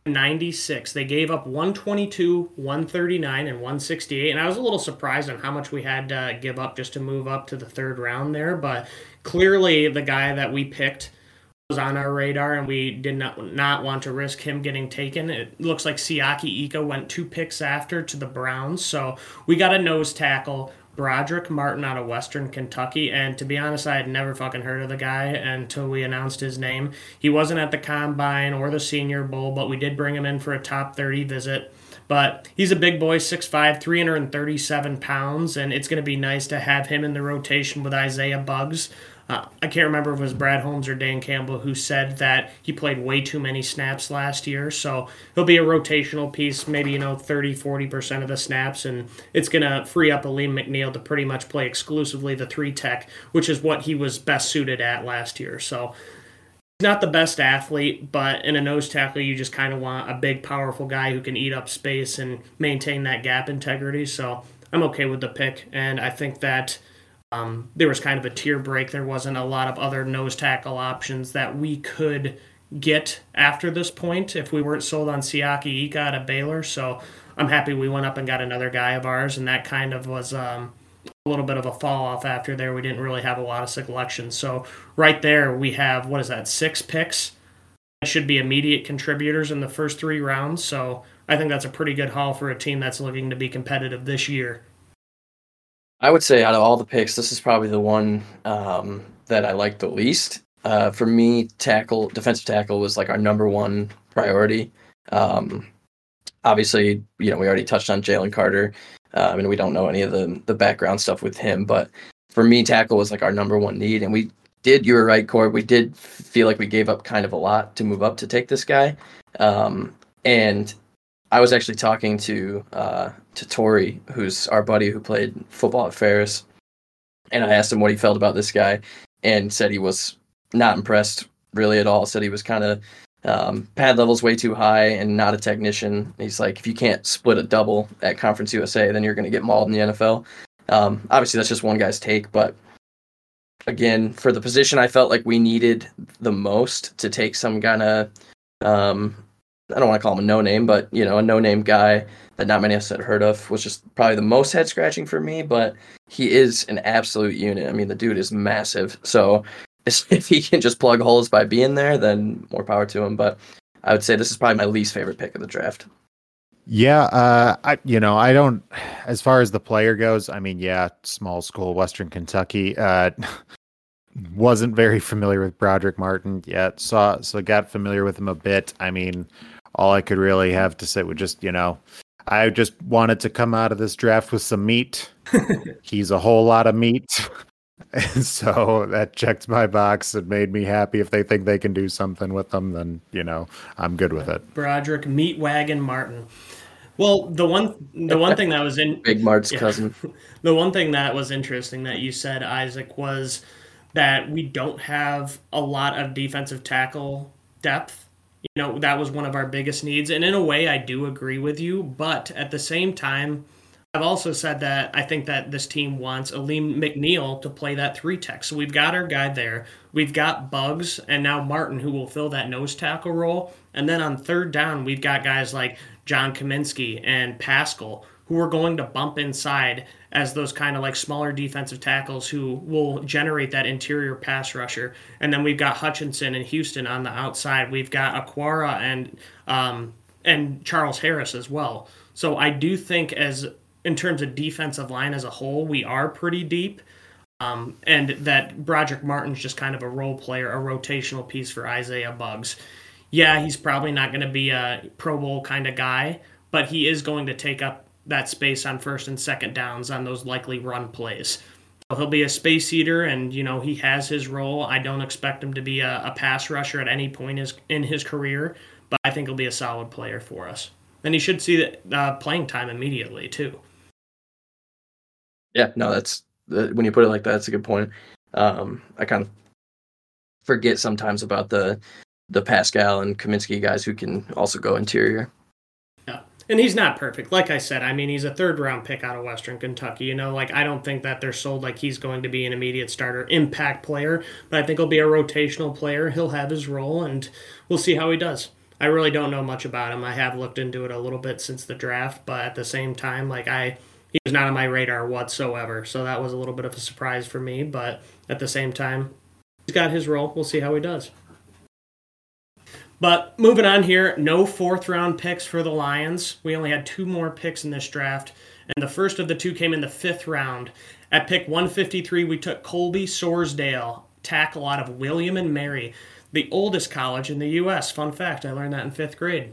96. They gave up 122, 139, and 168. And I was a little surprised on how much we had to give up just to move up to the third round there. But clearly, the guy that we picked was on our radar, and we did not not want to risk him getting taken. It looks like Siaki Ika went two picks after to the Browns. So we got a nose tackle Brodric Martin out of Western Kentucky. And to be honest, I had never fucking heard of the guy until we announced his name. He wasn't at the Combine or the Senior Bowl, but we did bring him in for a top 30 visit. But he's a big boy, 6'5, 337 pounds, and it's going to be nice to have him in the rotation with Isaiah Buggs. Uh, I can't remember if it was Brad Holmes or Dan Campbell who said that he played way too many snaps last year. So he'll be a rotational piece, maybe, you know, 30, 40% of the snaps. And it's going to free up Alim McNeil to pretty much play exclusively the three tech, which is what he was best suited at last year. So he's not the best athlete, but in a nose tackle, you just kind of want a big, powerful guy who can eat up space and maintain that gap integrity. So I'm okay with the pick. And I think that um, there was kind of a tier break. There wasn't a lot of other nose tackle options that we could get after this point if we weren't sold on Siaki Ika out of Baylor. So I'm happy we went up and got another guy of ours, and that kind of was um, a little bit of a fall off after there. We didn't really have a lot of selections. So right there, we have what is that, six picks? That should be immediate contributors in the first three rounds. So I think that's a pretty good haul for a team that's looking to be competitive this year. I would say out of all the picks, this is probably the one um, that I like the least. Uh, for me, tackle, defensive tackle was like our number one priority. Um, obviously, you know, we already touched on Jalen Carter. I mean, we don't know any of the the background stuff with him, but for me, tackle was like our number one need, and we did. You were right, Core. We did feel like we gave up kind of a lot to move up to take this guy, um, and I was actually talking to uh, to Tori, who's our buddy who played football at Ferris, and I asked him what he felt about this guy, and said he was not impressed really at all. Said he was kind of um, pad levels way too high and not a technician. He's like, if you can't split a double at Conference USA, then you're going to get mauled in the NFL. Um, obviously, that's just one guy's take, but again, for the position I felt like we needed the most to take some kind of um, I don't want to call him a no name, but you know, a no name guy that not many of us had heard of was just probably the most head scratching for me. But he is an absolute unit. I mean, the dude is massive. So if he can just plug holes by being there, then more power to him. But I would say this is probably my least favorite pick of the draft. Yeah, uh, I you know I don't. As far as the player goes, I mean, yeah, small school, Western Kentucky. Uh, wasn't very familiar with Brodric Martin yet. Saw so got familiar with him a bit. I mean, all I could really have to say would just, you know, I just wanted to come out of this draft with some meat. He's a whole lot of meat. And so that checked my box and made me happy. If they think they can do something with them, then, you know, I'm good with it. Brodric Meat Wagon Martin. Well, the one the one thing that was in Big Mart's yeah, cousin. The one thing that was interesting that you said, Isaac, was that we don't have a lot of defensive tackle depth you know that was one of our biggest needs. And in a way i do agree with you but at the same time i've also said that i think that this team wants alim mcneil to play that three tech. So we've got our guy there. We've got Buggs and now martin who will fill that nose tackle role. And then on third down we've got guys like john Cominsky and Paschal who are going to bump inside as those kind of like smaller defensive tackles who will generate that interior pass rusher. And then we've got Hutchinson and Houston on the outside. We've got Okwara and um, and Charles Harris as well. So I do think as in terms of defensive line as a whole, we are pretty deep. Um, and that Brodric Martin's just kind of a role player, a rotational piece for Isaiah Buggs. Yeah, he's probably not going to be a Pro Bowl kind of guy, but he is going to take up that space on first and second downs on those likely run plays. So he'll be a space eater, and you know he has his role. I don't expect him to be a, a pass rusher at any point is, in his career, but I think he'll be a solid player for us, and he should see the uh, playing time immediately too. Yeah, no, that's when you put it like that, that's a good point. Um, I kind of forget sometimes about the the Paschal and Cominsky guys who can also go interior. And he's not perfect. Like I said, I mean, he's a third round pick out of Western Kentucky. You know, like I don't think that they're sold like he's going to be an immediate starter impact player, but I think he'll be a rotational player. He'll have his role, and we'll see how he does. I really don't know much about him. I have looked into it a little bit since the draft, but at the same time, like I he was not on my radar whatsoever. So that was a little bit of a surprise for me. But at the same time, he's got his role. We'll see how he does. But moving on here, no fourth round picks for the Lions. We only had two more picks in this draft, and the first of the two came in the fifth round. At pick 153, we took Colby Sorsdal, tackle out of William and Mary, the oldest college in the U.S. Fun fact, I learned that in fifth grade.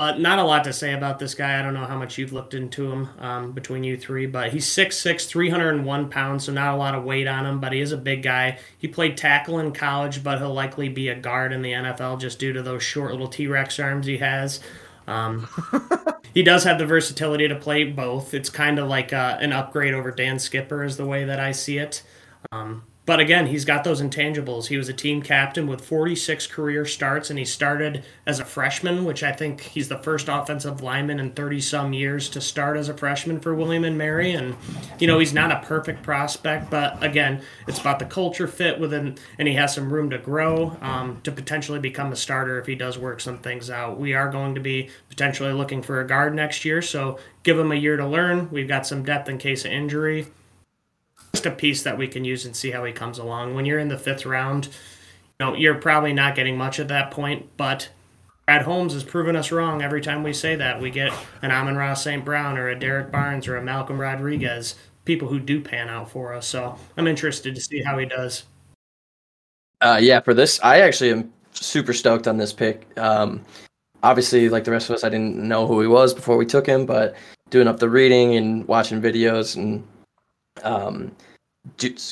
Uh, not a lot to say about this guy. I don't know how much you've looked into him um, between you three, but he's 6'6, 301 pounds, so not a lot of weight on him, but he is a big guy. He played tackle in college, but he'll likely be a guard in the NFL just due to those short little T Rex arms he has. Um, he does have the versatility to play both. It's kind of like uh, an upgrade over Dan Skipper, is the way that I see it. Um, but again, he's got those intangibles. He was a team captain with 46 career starts, and he started as a freshman, which I think he's the first offensive lineman in 30 some years to start as a freshman for William and Mary. And, you know, he's not a perfect prospect, but again, it's about the culture fit within, and he has some room to grow um, to potentially become a starter if he does work some things out. We are going to be potentially looking for a guard next year, so give him a year to learn. We've got some depth in case of injury just a piece that we can use and see how he comes along. When you're in the fifth round, you know, you're probably not getting much at that point, but Brad Holmes has proven us wrong every time we say that. We get an Amon-Ra St. Brown or a Derrick Barnes or a Malcolm Rodriguez, people who do pan out for us. So I'm interested to see how he does. Uh, yeah, for this, I actually am super stoked on this pick. Um, obviously, like the rest of us, I didn't know who he was before we took him, but doing up the reading and watching videos and um,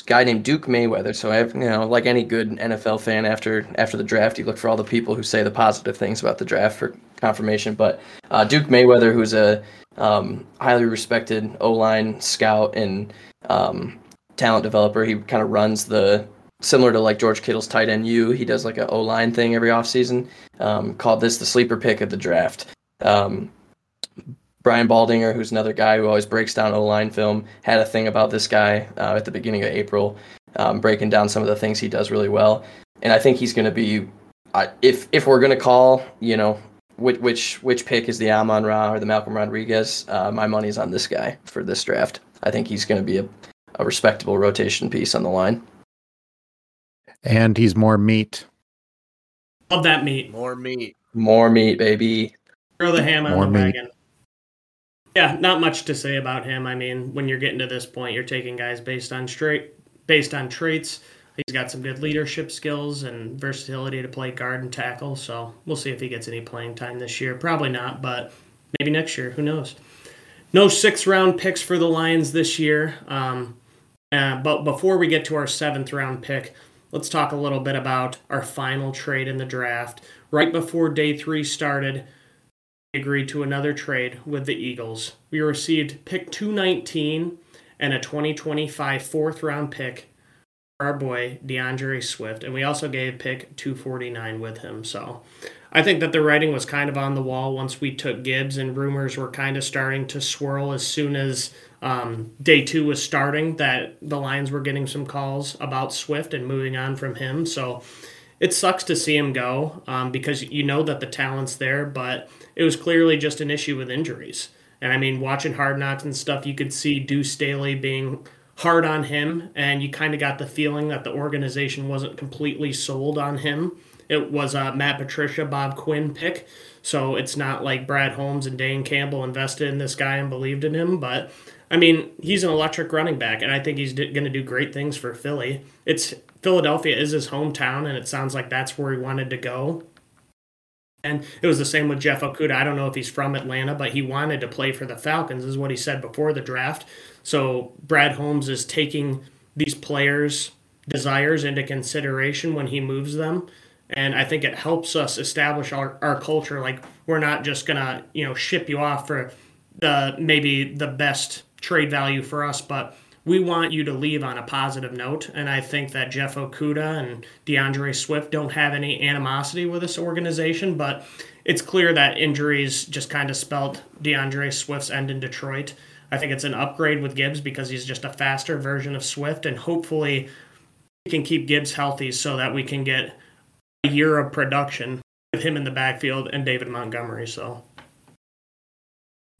guy named Duke Manyweather. So I have, you know, like any good NFL fan, after after the draft, you look for all the people who say the positive things about the draft for confirmation. But uh, Duke Manyweather, who's a um, highly respected O line scout and um, talent developer, he kind of runs the similar to like George Kittle's tight end U. He does like a O line thing every offseason. Um, called this the sleeper pick of the draft. Um, Brian Baldinger, who's another guy who always breaks down O line film, had a thing about this guy uh, at the beginning of April, um, breaking down some of the things he does really well. And I think he's going to be, uh, if if we're going to call, you know, which which which pick is the Amon Ra or the Malcolm Rodriguez, uh, my money's on this guy for this draft. I think he's going to be a, a respectable rotation piece on the line. And he's more meat. Love that meat. More meat. More meat, baby. Throw the ham on More the meat. wagon. Yeah, not much to say about him. I mean, when you're getting to this point, you're taking guys based on straight, based on traits. He's got some good leadership skills and versatility to play guard and tackle. So we'll see if he gets any playing time this year. Probably not, but maybe next year. Who knows? No sixth round picks for the Lions this year. Um, uh, but before we get to our seventh round pick, let's talk a little bit about our final trade in the draft. Right before day three started, agreed to another trade with the Eagles. We received pick 219 and a 2025 fourth round pick for our boy D'Andre Swift, and we also gave pick 249 with him. So I think that the writing was kind of on the wall once we took Gibbs, and rumors were kind of starting to swirl as soon as um, day two was starting that the Lions were getting some calls about Swift and moving on from him. So it sucks to see him go um, because you know that the talent's there, but it was clearly just an issue with injuries. And I mean, watching Hard Knocks and stuff, you could see Deuce Staley being hard on him, and you kind of got the feeling that the organization wasn't completely sold on him. It was a Matt Patricia, Bob Quinn pick, so it's not like Brad Holmes and Dan Campbell invested in this guy and believed in him. But I mean, he's an electric running back, and I think he's going to do great things for Philly. It's Philadelphia is his hometown, and it sounds like that's where he wanted to go. And it was the same with Jeff Okudah. I don't know if he's from Atlanta, but he wanted to play for the Falcons, is what he said before the draft. So Brad Holmes is taking these players' desires into consideration when he moves them. And I think it helps us establish our, our culture. Like we're not just gonna, you know, ship you off for the maybe the best trade value for us, but we want you to leave on a positive note. And I think that Jeff Okudah and D'Andre Swift don't have any animosity with this organization, but it's clear that injuries just kind of spelled D'Andre Swift's end in Detroit. I think it's an upgrade with Gibbs because he's just a faster version of Swift, and hopefully we can keep Gibbs healthy so that we can get a year of production with him in the backfield and David Montgomery. So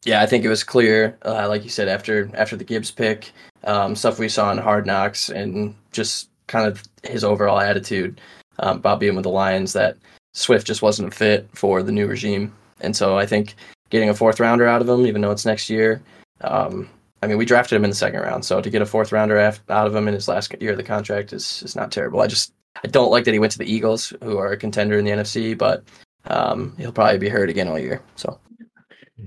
yeah, I think it was clear, uh, like you said, after after the Gibbs pick, um, stuff we saw in Hard Knocks, and just kind of his overall attitude um, about being with the Lions, that Swift just wasn't a fit for the new regime. And so I think getting a fourth rounder out of him, even though it's next year, um, I mean, we drafted him in the second round, so to get a fourth rounder out of him in his last year of the contract is is not terrible. I just I don't like that he went to the Eagles, who are a contender in the NFC, but um, he'll probably be hurt again all year. So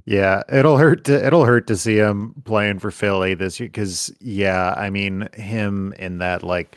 yeah, it'll hurt to it'll hurt to see him playing for Philly this year because yeah, I mean him in that like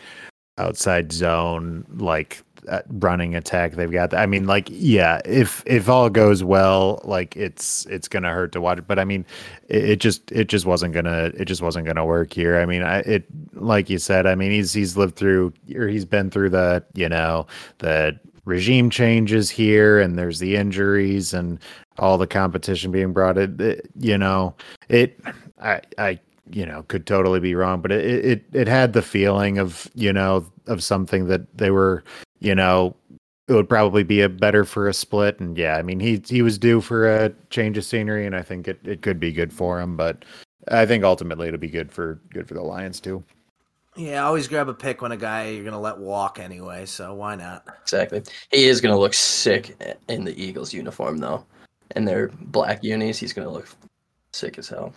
outside zone like uh, running attack they've got. I mean like yeah, if if all goes well, like it's it's gonna hurt to watch. But I mean, it, it just it just wasn't gonna it just wasn't gonna work here. I mean, I, it like you said. I mean, he's he's lived through or he's been through the you know the regime changes here and there's the injuries and all the competition being brought in. It, you know, it, I, I, you know, could totally be wrong, but it, it, it had the feeling of, you know, of something that they were, you know, it would probably be a better for a split. And yeah, I mean, he, he was due for a change of scenery and I think it, it could be good for him, but I think ultimately it'll be good for, good for the Lions too. Yeah, always grab a pick when a guy you're gonna let walk anyway. So why not? Exactly. He is gonna look sick in the Eagles uniform though and their black unis, he's going to look sick as hell.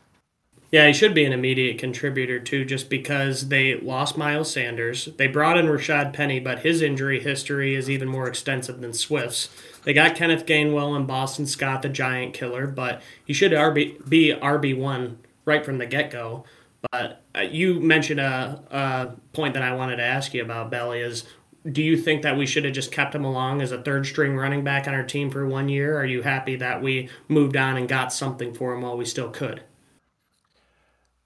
Yeah, he should be an immediate contributor too, just because they lost Miles Sanders. They brought in Rashaad Penny, but his injury history is even more extensive than Swift's. They got Kenneth Gainwell and Boston Scott, the giant killer, but he should RB, be RB1 right from the get go. But uh, you mentioned a, a point that I wanted to ask you about, Belly, is do you think that we should have just kept him along as a third string running back on our team for one year? Are you happy that we moved on and got something for him while we still could?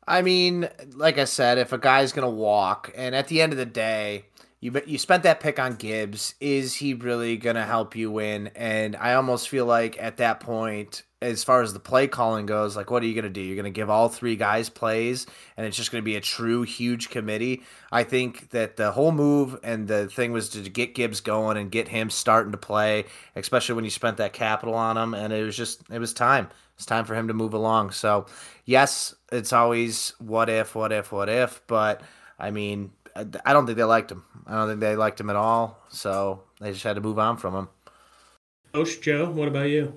I mean, like I said, if a guy's going to walk, and at the end of the day, you you spent that pick on Gibbs. Is he really going to help you win? And I almost feel like at that point, as far as the play calling goes, like what are you going to do? You're going to give all three guys plays, and it's just going to be a true huge committee. I think that the whole move and the thing was to get Gibbs going and get him starting to play, especially when you spent that capital on him, and it was just it was time. It's time for him to move along. So yes, it's always what if, what if, what if, but I mean, I don't think they liked him. I don't think they liked him at all. So they just had to move on from him. Coach Joe, what about you?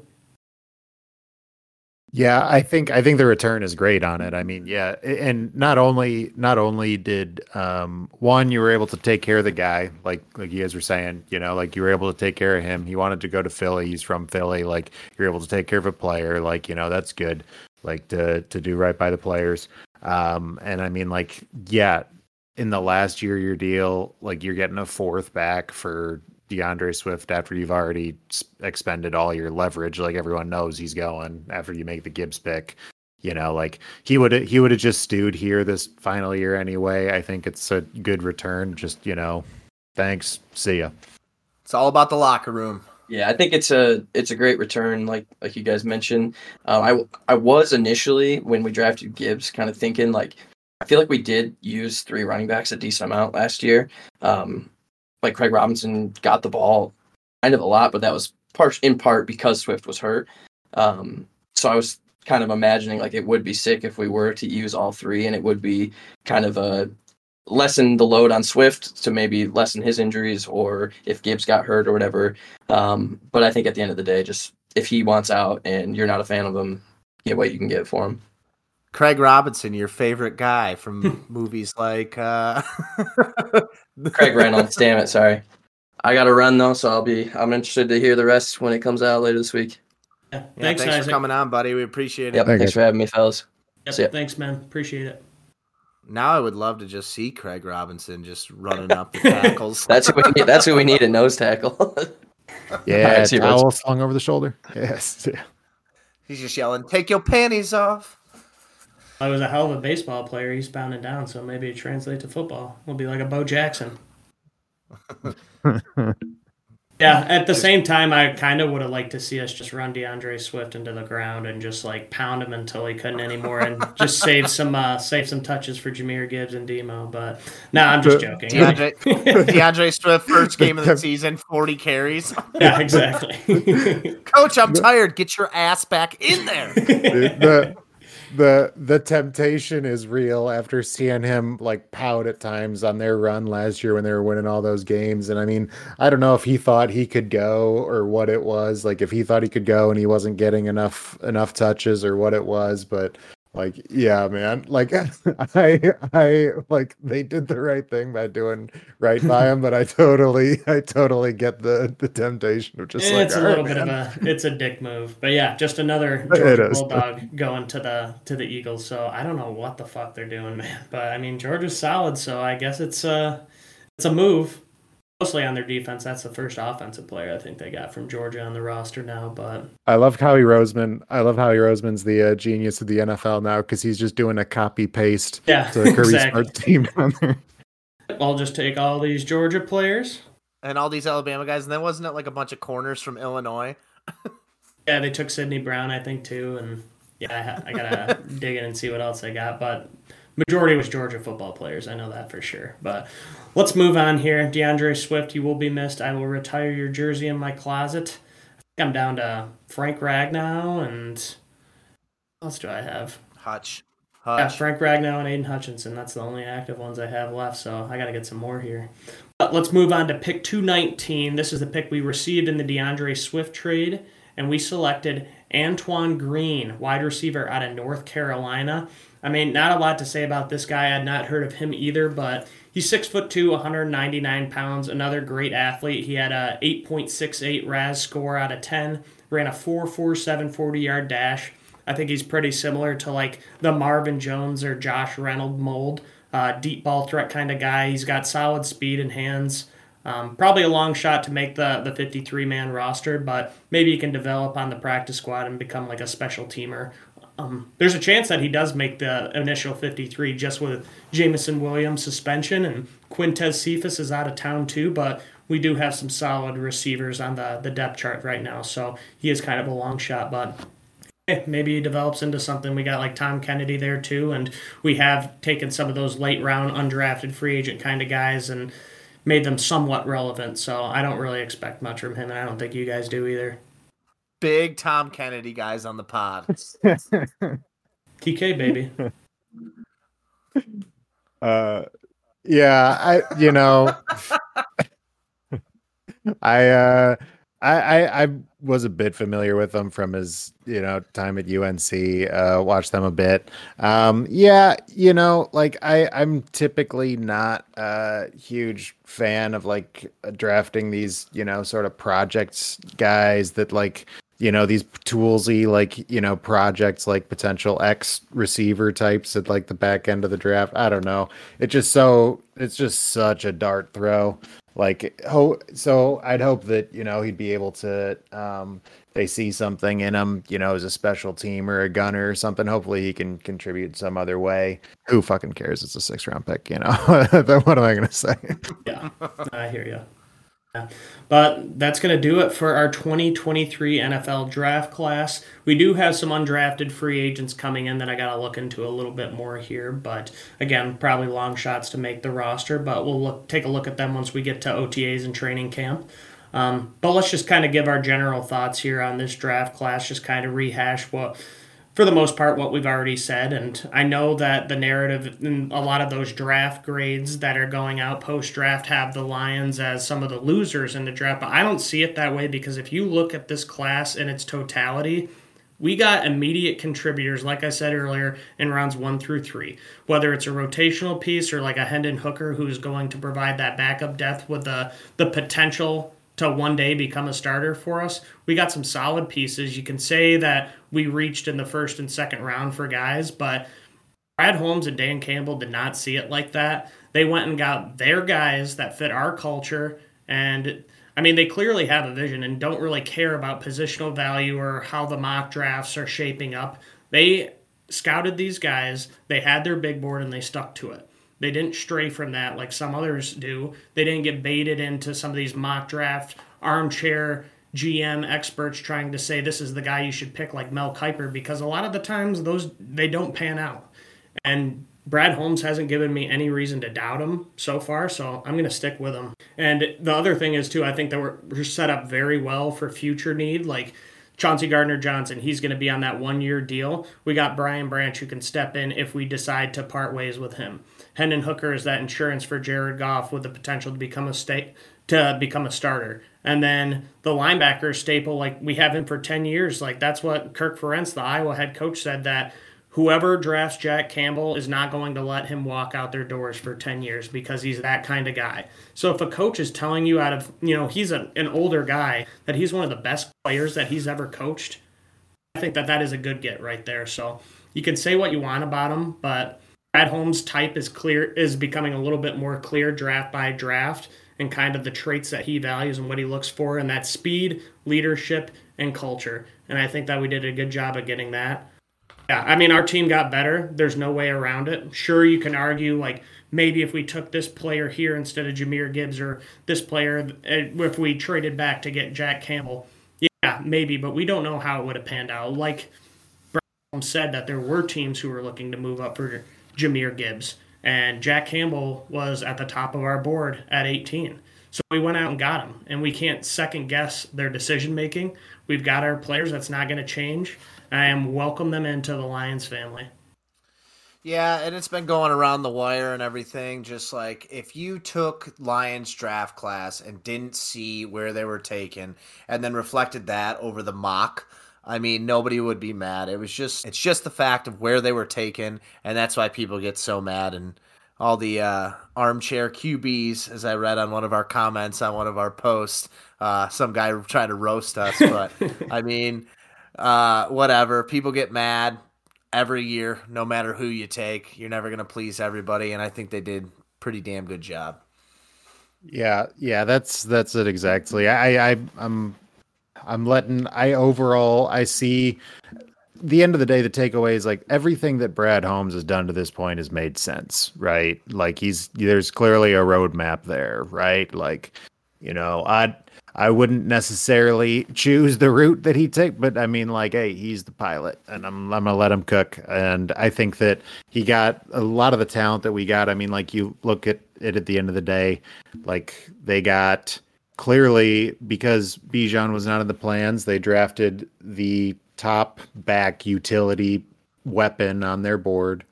Yeah, I think I think the return is great on it. I mean, yeah, and not only not only did um, one you were able to take care of the guy, like like you guys were saying, you know, like you were able to take care of him. He wanted to go to Philly. He's from Philly. Like you're able to take care of a player. Like you know, that's good. Like to to do right by the players. Um, and I mean, like yeah, in the last year your deal, like you're getting a fourth back for D'Andre Swift after you've already expended all your leverage. Like everyone knows he's going after you make the Gibbs pick. You know, like he would he would have just stewed here this final year anyway. I think it's a good return. Just you know, thanks. See ya. It's all about the locker room. Yeah, I think it's a it's a great return, like like you guys mentioned. Um, I I was initially when we drafted Gibbs, kind of thinking like I feel like we did use three running backs a decent amount last year. Um, like Craig Robinson got the ball kind of a lot, but that was part in part because Swift was hurt. Um, so I was kind of imagining like it would be sick if we were to use all three, and it would be kind of a lessen the load on Swift to maybe lessen his injuries, or if Gibbs got hurt or whatever. Um, but I think at the end of the day, just if he wants out and you're not a fan of him, get what you can get for him. Craig Robinson, your favorite guy from movies like uh... Craig Reynolds. Damn it, sorry. I got to run though, so I'll be. I'm interested to hear the rest when it comes out later this week. Yeah, Yeah, thanks, thanks Isaac. for coming on, buddy. We appreciate it. Yep. Thanks you. for having me, fellas. Yep, See thanks, man. Appreciate it. Now I would love to just see Craig Robinson just running up the tackles. That's who we need. That's who we need at nose tackle. Yeah, Alright, see towel slung over the shoulder. Yes. Yeah. He's just yelling, "Take your panties off." I was a hell of a baseball player. He's pounding down, so maybe it translates to football. We'll be like a Bo Jackson. yeah, at the same time, I kind of would have liked to see us just run D'Andre Swift into the ground and just like pound him until he couldn't anymore, and just save some uh, save some touches for Jahmyr Gibbs and Demo. But no, I'm just joking. D'Andre, D'Andre Swift, first game of the season, forty carries. yeah, exactly. Coach, I'm tired. Get your ass back in there. the the the temptation is real after seeing him like pout at times on their run last year when they were winning all those games. And i mean i don't know if he thought he could go or what it was like if he thought he could go and he wasn't getting enough enough touches or what it was but like yeah man like i i like they did the right thing by doing right by him but i totally i totally get the the temptation of just like it's a "All right, little bit of a it's a dick move, but yeah, just another Georgia. Bulldog going to the to the Eagles. So I don't know what the fuck they're doing, man. But I mean, Georgia's solid, so I guess it's uh it's a move. Mostly on their defense. That's the first offensive player I think they got from Georgia on the roster now. But I love Howie Roseman. I love Howie Roseman's the uh, genius of the NFL now because he's just doing a copy paste yeah, to the Kirby exactly. Smart team on there. I'll just take all these Georgia players. and all these Alabama guys, and then wasn't it like a bunch of corners from Illinois? Yeah, they took Sydney Brown, I think, too, and yeah, I, I gotta dig in and see what else they got. But majority was Georgia football players. I know that for sure. But let's move on here. D'Andre Swift, you will be missed. I will retire your jersey in my closet. I'm down to Frank Ragnow and what else do I have? Hutch. Yeah, Hutch. Frank Ragnow and Aidan Hutchinson. That's the only active ones I have left, so I got to get some more here. But let's move on to pick 219. This is the pick we received in the D'Andre Swift trade, and we selected Antoine Green, wide receiver out of North Carolina. I mean, not a lot to say about this guy. I had not heard of him either, but he's six foot two, 199 pounds. Another great athlete. He had a 8.68 RAS score out of 10. Ran a 4.47 40 yard dash. I think he's pretty similar to like the Marvin Jones or Josh Reynolds mold. Uh, deep ball threat kind of guy. He's got solid speed and hands. Um, probably a long shot to make the the 53 man roster, but maybe he can develop on the practice squad and become like a special teamer. Um, there's a chance that he does make the initial 53 just with Jameson Williams suspension and Quintez Cephas is out of town too, but we do have some solid receivers on the, the depth chart right now, so he is kind of a long shot, but eh, maybe he develops into something. We got like Tom Kennedy there too, and we have taken some of those late round undrafted free agent kind of guys and made them somewhat relevant. So I don't really expect much from him, and I don't think you guys do either. Big Tom Kennedy guys on the pod. TK baby. uh, yeah, I you know, I uh, I, I I was a bit familiar with him from his you know time at UNC. Uh, watched them a bit. Um, yeah, you know, like I I'm typically not a huge fan of like drafting these you know sort of projects guys that like you know these toolsy like you know projects like potential X receiver types at like the back end of the draft. I don't know. It's just so it's just such a dart throw. Like ho- so I'd hope that you know he'd be able to um they see something in him, you know, as a special team or a gunner or something. Hopefully he can contribute some other way. Who fucking cares? It's a six round pick, you know. what am I gonna say? Yeah, I hear you. But that's going to do it for our 2023 NFL draft class. We do have some undrafted free agents coming in that I got to look into a little bit more here. But again, probably long shots to make the roster. But we'll look, take a look at them once we get to OTAs and training camp. Um, but let's just kind of give our general thoughts here on this draft class, just kind of rehash what for the most part what we've already said and i know that the narrative in a lot of those draft grades that are going out post draft have the lions as some of the losers in the draft but i don't see it that way because if you look at this class in its totality we got immediate contributors, like I said earlier, in rounds one through three. Whether it's a rotational piece or like a Hendon Hooker who's going to provide that backup depth with the the potential to one day become a starter for us. We got some solid pieces. You can say that we reached in the first and second round for guys, but Brad Holmes and Dan Campbell did not see it like that. They went and got their guys that fit our culture. And I mean, they clearly have a vision and don't really care about positional value or how the mock drafts are shaping up. They scouted these guys, they had their big board, and they stuck to it. They didn't stray from that like some others do. They didn't get baited into some of these mock draft armchair GM experts trying to say this is the guy you should pick like Mel Kiper because a lot of the times those they don't pan out. And Brad Holmes hasn't given me any reason to doubt him so far, so I'm going to stick with him. And the other thing is too, I think that we're, we're set up very well for future need. Like Chauncey Gardner Johnson, he's going to be on that one year deal. We got Brian Branch who can step in if we decide to part ways with him. Hendon Hooker is that insurance for Jared Goff with the potential to become a state to become a starter. And then the linebacker staple, like we have him for 10 years. Like that's what Kirk Ferentz, the Iowa head coach, said that whoever drafts Jack Campbell is not going to let him walk out their doors for 10 years because he's that kind of guy. So if a coach is telling you out of, you know, he's a, an older guy, that he's one of the best players that he's ever coached, I think that that is a good get right there. So you can say what you want about him, but Brad Holmes' type is clear is becoming a little bit more clear draft by draft and kind of the traits that he values and what he looks for and that speed, leadership, and culture. And I think that we did a good job of getting that. Yeah, I mean our team got better. There's no way around it. Sure you can argue like maybe if we took this player here instead of Jahmyr Gibbs or this player eh, if we traded back to get Jack Campbell. Yeah, maybe, but we don't know how it would have panned out. Like said that there were teams who were looking to move up for Jahmyr Gibbs. And Jack Campbell was at the top of our board at 18. So we went out and got him. And we can't second guess their decision making. We've got our players. That's not going to change. I am welcome them into the Lions family. Yeah, and it's been going around the wire and everything. Just like if you took Lions draft class and didn't see where they were taken, and then reflected that over the mock, I mean, nobody would be mad. It was just it's just the fact of where they were taken, and that's why people get so mad and all the uh, armchair QBs, as I read on one of our comments on one of our posts. Uh, some guy trying to roast us, but I mean, uh, whatever. People get mad every year, no matter who you take. You're never gonna please everybody, and I think they did pretty damn good job. Yeah, yeah, that's that's it exactly. I, I I'm I'm letting I overall I see the end of the day the takeaway is like everything that Brad Holmes has done to this point has made sense, right? Like he's there's clearly a roadmap there, right? Like you know, I I wouldn't necessarily choose the route that he took, but I mean, like, hey, he's the pilot, and I'm I'm gonna let him cook. And I think that he got a lot of the talent that we got. I mean, like, you look at it at the end of the day, like they got clearly because Bijan was not in the plans, they drafted the top back utility weapon on their board.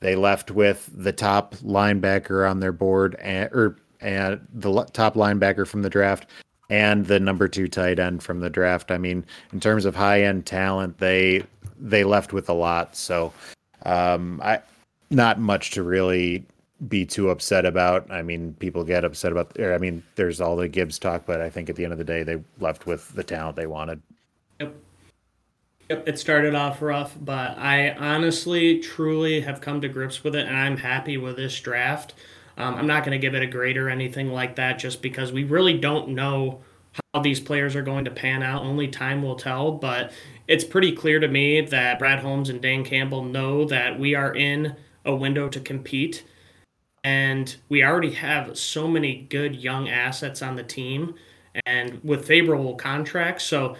They left with the top linebacker on their board and or and the top linebacker from the draft and the number 2 tight end from the draft. I mean, in terms of high-end talent, they they left with a lot. So, um I not much to really be too upset about. I mean, people get upset about. Or, I mean, there's all the Gibbs talk, but I think at the end of the day, they left with the talent they wanted. Yep. Yep. It started off rough, but I honestly, truly have come to grips with it, and I'm happy with this draft. Um, I'm not going to give it a grade or anything like that, just because we really don't know how these players are going to pan out. Only time will tell, but it's pretty clear to me that Brad Holmes and Dan Campbell know that we are in a window to compete and we already have so many good young assets on the team and with favorable contracts. So,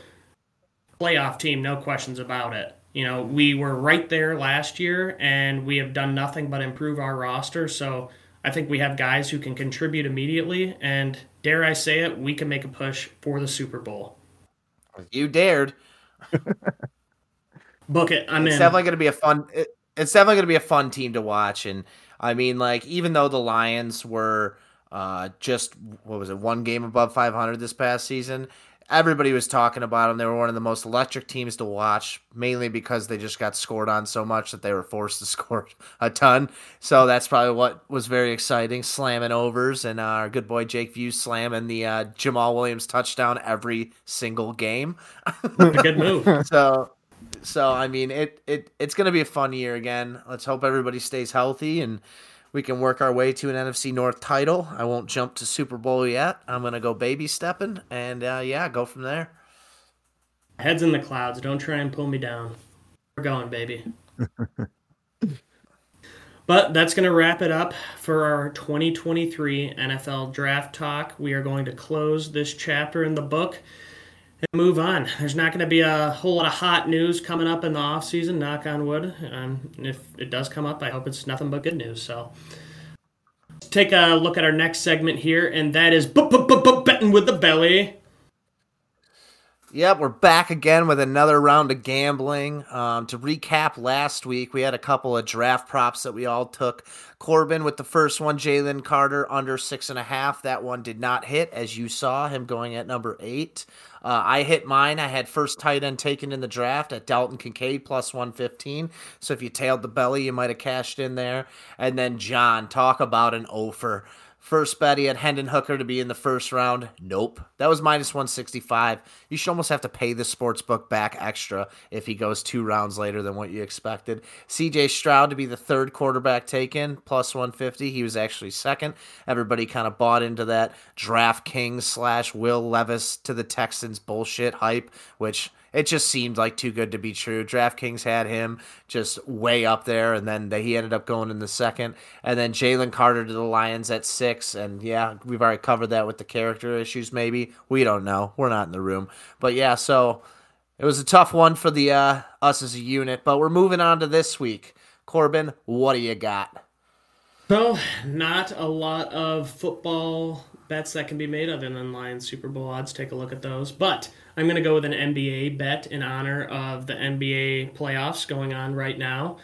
playoff team, no questions about it. You know, we were right there last year and we have done nothing but improve our roster. So, I think we have guys who can contribute immediately. And dare I say it, we can make a push for the Super Bowl. You dared. Book it. I'm it's in. definitely going to be a fun. It, it's definitely going to be a fun team to watch, and I mean, like even though the Lions were uh, just what was it, one game above 500 this past season, everybody was talking about them. They were one of the most electric teams to watch, mainly because they just got scored on so much that they were forced to score a ton. So that's probably what was very exciting, slamming overs, and uh, our good boy Jake View slamming the uh, Jamaal Williams touchdown every single game. good move. so so I mean it it it's gonna be a fun year again. Let's hope everybody stays healthy and we can work our way to an NFC North title. I won't jump to Super Bowl yet. I'm gonna go baby stepping and uh, yeah, go from there. Heads in the clouds. Don't try and pull me down. We're going, baby. but that's going to wrap it up for our 2023 NFL draft talk. We are going to close this chapter in the book and move on. There's not going to be a whole lot of hot news coming up in the off season. Knock on wood. Um, if it does come up, I hope it's nothing but good news. So, take a look at our next segment here, and that is betting with the belly. Yep, we're back again with another round of gambling. Um, to recap last week, we had a couple of draft props that we all took. Corbin with the first one, Jalen Carter under six and a half. That one did not hit, as you saw him going at number eight. Uh, I hit mine. I had first tight end taken in the draft at Dalton Kincaid plus 115. So if you tailed the belly, you might have cashed in there. And then John, talk about an offer. First bet, he had Hendon Hooker to be in the first round. Nope. That was minus 165. You should almost have to pay the sports book back extra if he goes two rounds later than what you expected. CJ Stroud to be the third quarterback taken, plus 150. He was actually second. Everybody kind of bought into that DraftKings slash Will Levis to the Texans bullshit hype, which it just seemed like too good to be true. DraftKings had him just way up there, and then he ended up going in the second. And then Jalen Carter to the Lions at six. And yeah, we've already covered that with the character issues, maybe. We don't know. We're not in the room. But yeah, so it was a tough one for the uh, us as a unit. But we're moving on to this week. Corbin, what do you got? So, not a lot of football bets that can be made other than Lions Super Bowl odds. Take a look at those. But I'm going to go with an NBA bet in honor of the NBA playoffs going on right now.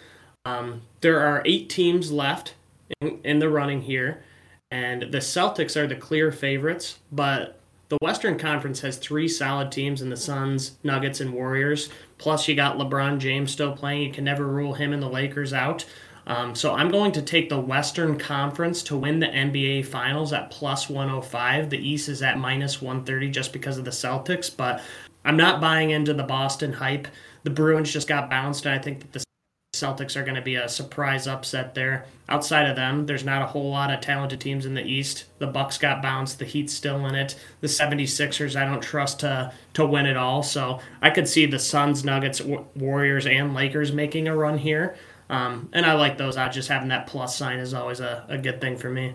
Um, there are eight teams left in, in the running here, and the Celtics are the clear favorites, but the Western Conference has three solid teams in the Suns, Nuggets, and Warriors. Plus, you got LeBron James still playing. You can never rule him and the Lakers out. Um, so I'm going to take the Western Conference to win the NBA Finals at plus 105. The East is at minus 130 just because of the Celtics, but I'm not buying into the Boston hype. The Bruins just got bounced, and I think that the Celtics are going to be a surprise upset there. Outside of them, there's not a whole lot of talented teams in the East. The Bucks got bounced, the Heat's still in it. The 76ers I don't trust to to win it all. So, I could see the Suns, Nuggets, Warriors and Lakers making a run here. Um, and I like those odds. Just having that plus sign is always a, a good thing for me.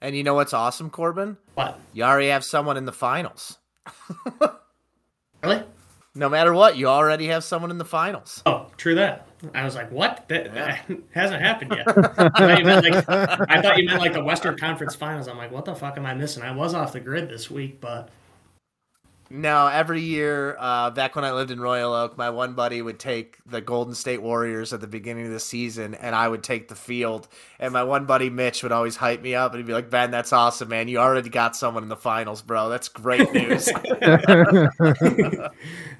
And you know what's awesome, Corbin? What? You already have someone in the finals. really? No matter what, you already have someone in the finals. Oh, true that. I was like, what? That, yeah. that hasn't happened yet. I, thought like, I thought you meant like the Western Conference Finals. I'm like, what the fuck am I missing? I was off the grid this week, but no, every year, uh, back when I lived in Royal Oak, my one buddy would take the Golden State Warriors at the beginning of the season, and I would take the field. And my one buddy Mitch would always hype me up, and he'd be like, "Ben, that's awesome, man! You already got someone in the finals, bro. That's great news."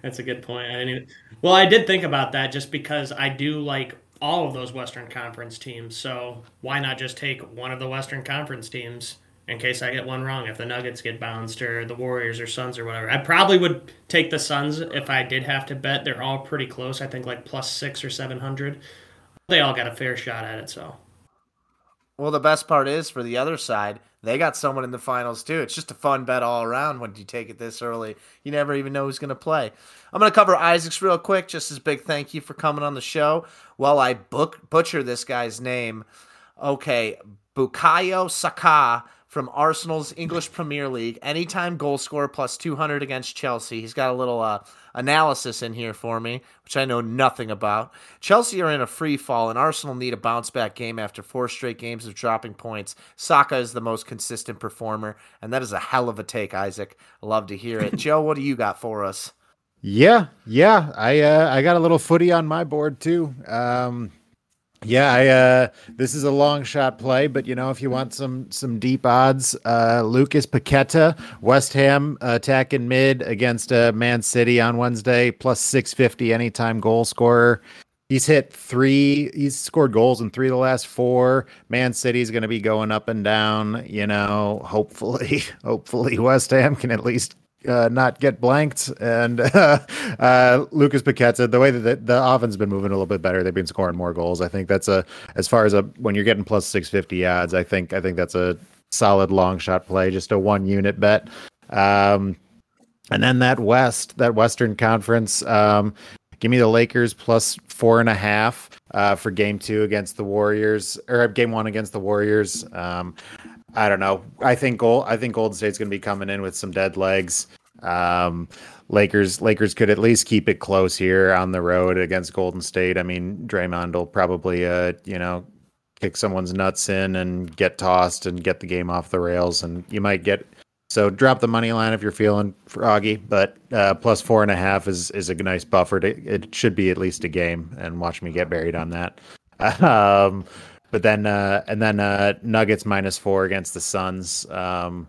that's a good point. I mean, well, I did think about that just because I do like all of those Western Conference teams. So why not just take one of the Western Conference teams? In case I get one wrong if the Nuggets get bounced or the Warriors or Suns or whatever. I probably would take the Suns if I did have to bet. They're all pretty close. I think like plus six or seven hundred. They all got a fair shot at it. So. Well, the best part is for the other side, they got someone in the finals too. It's just a fun bet all around when you take it this early. You never even know who's going to play. I'm going to cover Isaacs real quick, just as big thank you for coming on the show. While I book butcher this guy's name, okay, Bukayo Saka from Arsenal's English Premier League. Anytime goal scorer plus 200 against Chelsea. He's got a little uh, analysis in here for me, which I know nothing about. Chelsea are in a free fall, and Arsenal need a bounce back game after four straight games of dropping points. Saka is the most consistent performer, and that is a hell of a take, Isaac. I love to hear it. Joe, what do you got for us? Yeah, yeah. I uh, I got a little footy on my board too. Um, yeah, I uh, this is a long shot play, but you know if you want some some deep odds, uh, Lucas Paqueta, West Ham uh, attacking mid against uh, Man City on Wednesday, plus six fifty anytime goal scorer. He's hit three. He's scored goals in three of the last four. Man City's going to be going up and down. You know, hopefully, hopefully West Ham can at least uh, not get blanked. And uh, uh, Lucas Paqueta, the way that the, the offense has been moving a little bit better, they've been scoring more goals. I think that's a as far as a when you're getting plus six fifty odds. I think I think that's a solid long shot play, just a one unit bet. Um, and then that West, that Western Conference, um, Give me the Lakers plus four and a half uh, for game two against the Warriors, or game one against the Warriors. Um, I don't know. I think gold. I think Golden State's going to be coming in with some dead legs. Um, Lakers Lakers could at least keep it close here on the road against Golden State. I mean, Draymond will probably uh, you know kick someone's nuts in and get tossed and get the game off the rails, and you might get so drop the money line if you're feeling froggy, but uh, plus four and a half is is a nice buffer. To, it should be at least a game, and watch me get buried on that. Um, but then uh, and then uh, Nuggets minus four against the Suns. Um,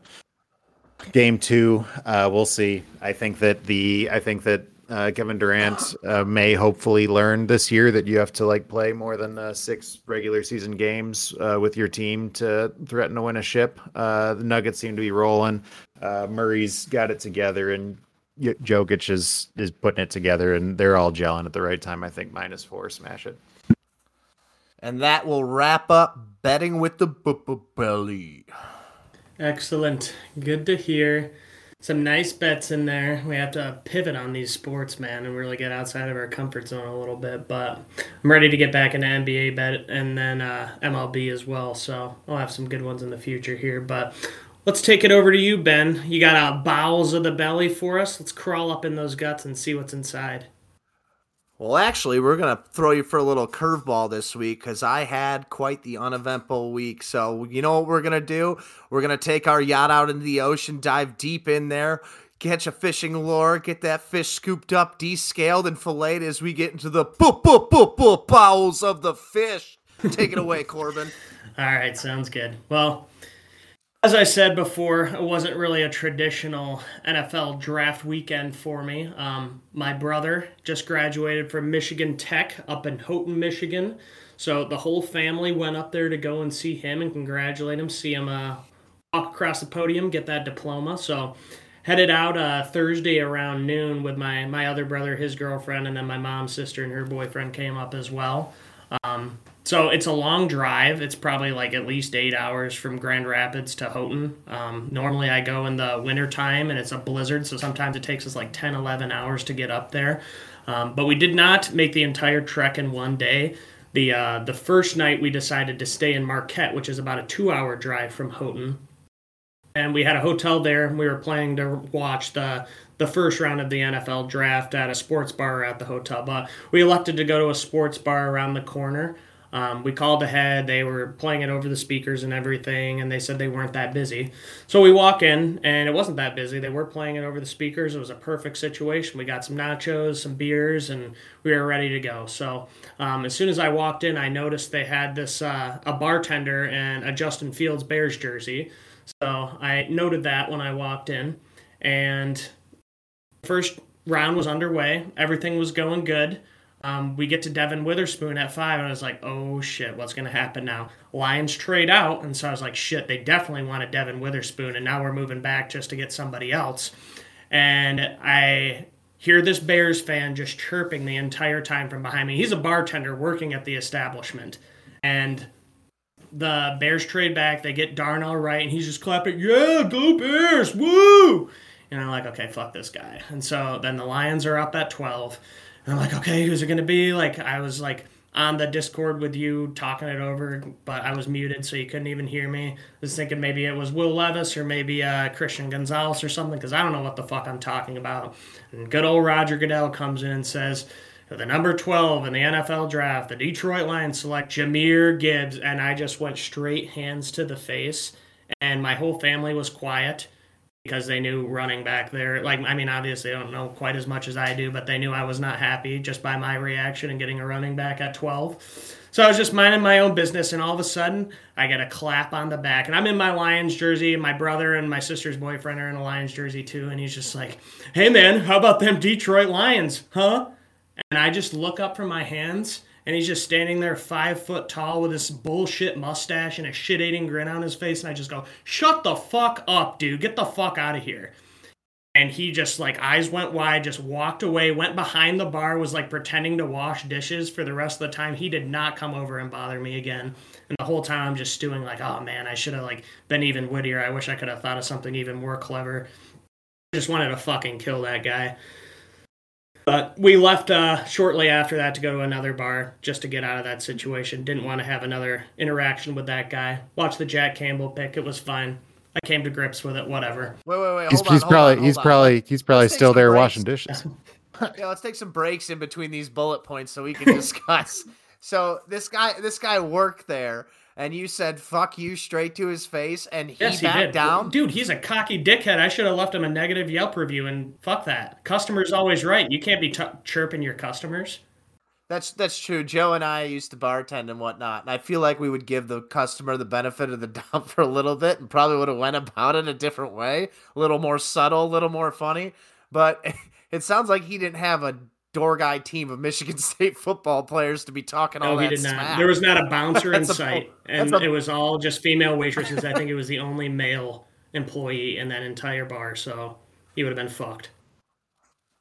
game two, uh, we'll see. I think that the I think that uh, Kevin Durant uh, may hopefully learn this year that you have to like play more than uh, six regular season games uh, with your team to threaten to win a ship. Uh, the Nuggets seem to be rolling. Uh, Murray's got it together, and Jokic is is putting it together, and they're all gelling at the right time. I think minus four, smash it. And that will wrap up betting with the belly. Excellent. Good to hear some nice bets in there. We have to pivot on these sports, man, and really get outside of our comfort zone a little bit. But I'm ready to get back into NBA bet and then uh, MLB as well. So I'll have some good ones in the future here. But let's take it over to you, Ben. You got uh, bowels of the belly for us. Let's crawl up in those guts and see what's inside. Well, actually, we're going to throw you for a little curveball this week because I had quite the uneventful week. So, you know what we're going to do? We're going to take our yacht out into the ocean, dive deep in there, catch a fishing lure, get that fish scooped up, descaled, and filleted as we get into the bowels of the fish. Take it away, Corbin. All right, sounds good. Well, as I said before, it wasn't really a traditional NFL draft weekend for me. Um, my brother just graduated from Michigan Tech up in Houghton, Michigan. So the whole family went up there to go and see him and congratulate him, see him uh, walk across the podium, get that diploma. So headed out uh, Thursday around noon with my, my other brother, his girlfriend, and then my mom's sister and her boyfriend came up as well. Um, so it's a long drive. It's probably like at least eight hours from Grand Rapids to Houghton. Um, normally I go in the winter time and it's a blizzard, so sometimes it takes us like 10, 11 hours to get up there. Um, but we did not make the entire trek in one day. The, uh, the first night we decided to stay in Marquette, which is about a two hour drive from Houghton. And we had a hotel there and we were planning to watch the the first round of the NFL draft at a sports bar at the hotel. But we elected to go to a sports bar around the corner. Um, we called ahead. They were playing it over the speakers and everything, and they said they weren't that busy. So we walk in, and it wasn't that busy. They were playing it over the speakers. It was a perfect situation. We got some nachos, some beers, and we were ready to go. So um, as soon as I walked in, I noticed they had this uh, a bartender and a Justin Fields Bears jersey. So I noted that when I walked in, and first round was underway. Everything was going good. Um, we get to Devon Witherspoon at five, and I was like, oh shit, what's going to happen now? Lions trade out, and so I was like, shit, they definitely wanted Devon Witherspoon, and now we're moving back just to get somebody else. And I hear this Bears fan just chirping the entire time from behind me. He's a bartender working at the establishment. And the Bears trade back, they get Darnell Wright, and he's just clapping, yeah, go Bears, woo! And I'm like, okay, fuck this guy. And so then the Lions are up at 12. And I'm like, okay, who's it gonna be? Like I was like on the Discord with you talking it over, but I was muted, so you couldn't even hear me. I was thinking maybe it was Will Levis or maybe uh, Christian Gonzalez or something, because I don't know what the fuck I'm talking about. And good old Roger Goodell comes in and says, the number 12 in the NFL draft, the Detroit Lions select Jahmyr Gibbs. And I just went straight hands to the face, and my whole family was quiet because they knew running back there. Like, I mean, obviously, they don't know quite as much as I do, but they knew I was not happy just by my reaction and getting a running back at 12. So I was just minding my own business, and all of a sudden, I get a clap on the back. And I'm in my Lions jersey, and my brother and my sister's boyfriend are in a Lions jersey too. And he's just like, hey, man, how about them Detroit Lions, huh? And I just look up from my hands and he's just standing there five foot tall with this bullshit mustache and a shit eating grin on his face. And I just go, shut the fuck up, dude. Get the fuck out of here. And he just like eyes went wide, just walked away, went behind the bar, was like pretending to wash dishes for the rest of the time. He did not come over and bother me again. And the whole time I'm just stewing like, oh man, I should have like been even wittier. I wish I could have thought of something even more clever. I just wanted to fucking kill that guy. But we left uh, shortly after that to go to another bar just to get out of that situation. Didn't want to have another interaction with that guy. Watched the Jack Campbell pick. It was fine. I came to grips with it. Whatever. Wait, wait, wait. He's, on, he's hold probably on, he's hold on. probably he's probably Let's still there breaks. washing dishes. yeah, let's take some breaks in between these bullet points so we can discuss. so this guy, this guy worked there, and you said "fuck you" straight to his face, and he Yes, he backed did. down. Dude, he's a cocky dickhead. I should have left him a negative Yelp review and fuck that. Customer's always right. You can't be t- chirping your customers. That's that's true. Joe and I used to bartend and whatnot, and I feel like we would give the customer the benefit of the doubt for a little bit, and probably would have went about it a different way, a little more subtle, a little more funny. But it sounds like he didn't have a door guy team of Michigan State football players to be talking all he that did not. smack. There was not a bouncer in a- sight, and a- it was all just female waitresses. I think it was the only male employee in that entire bar, so he would have been fucked.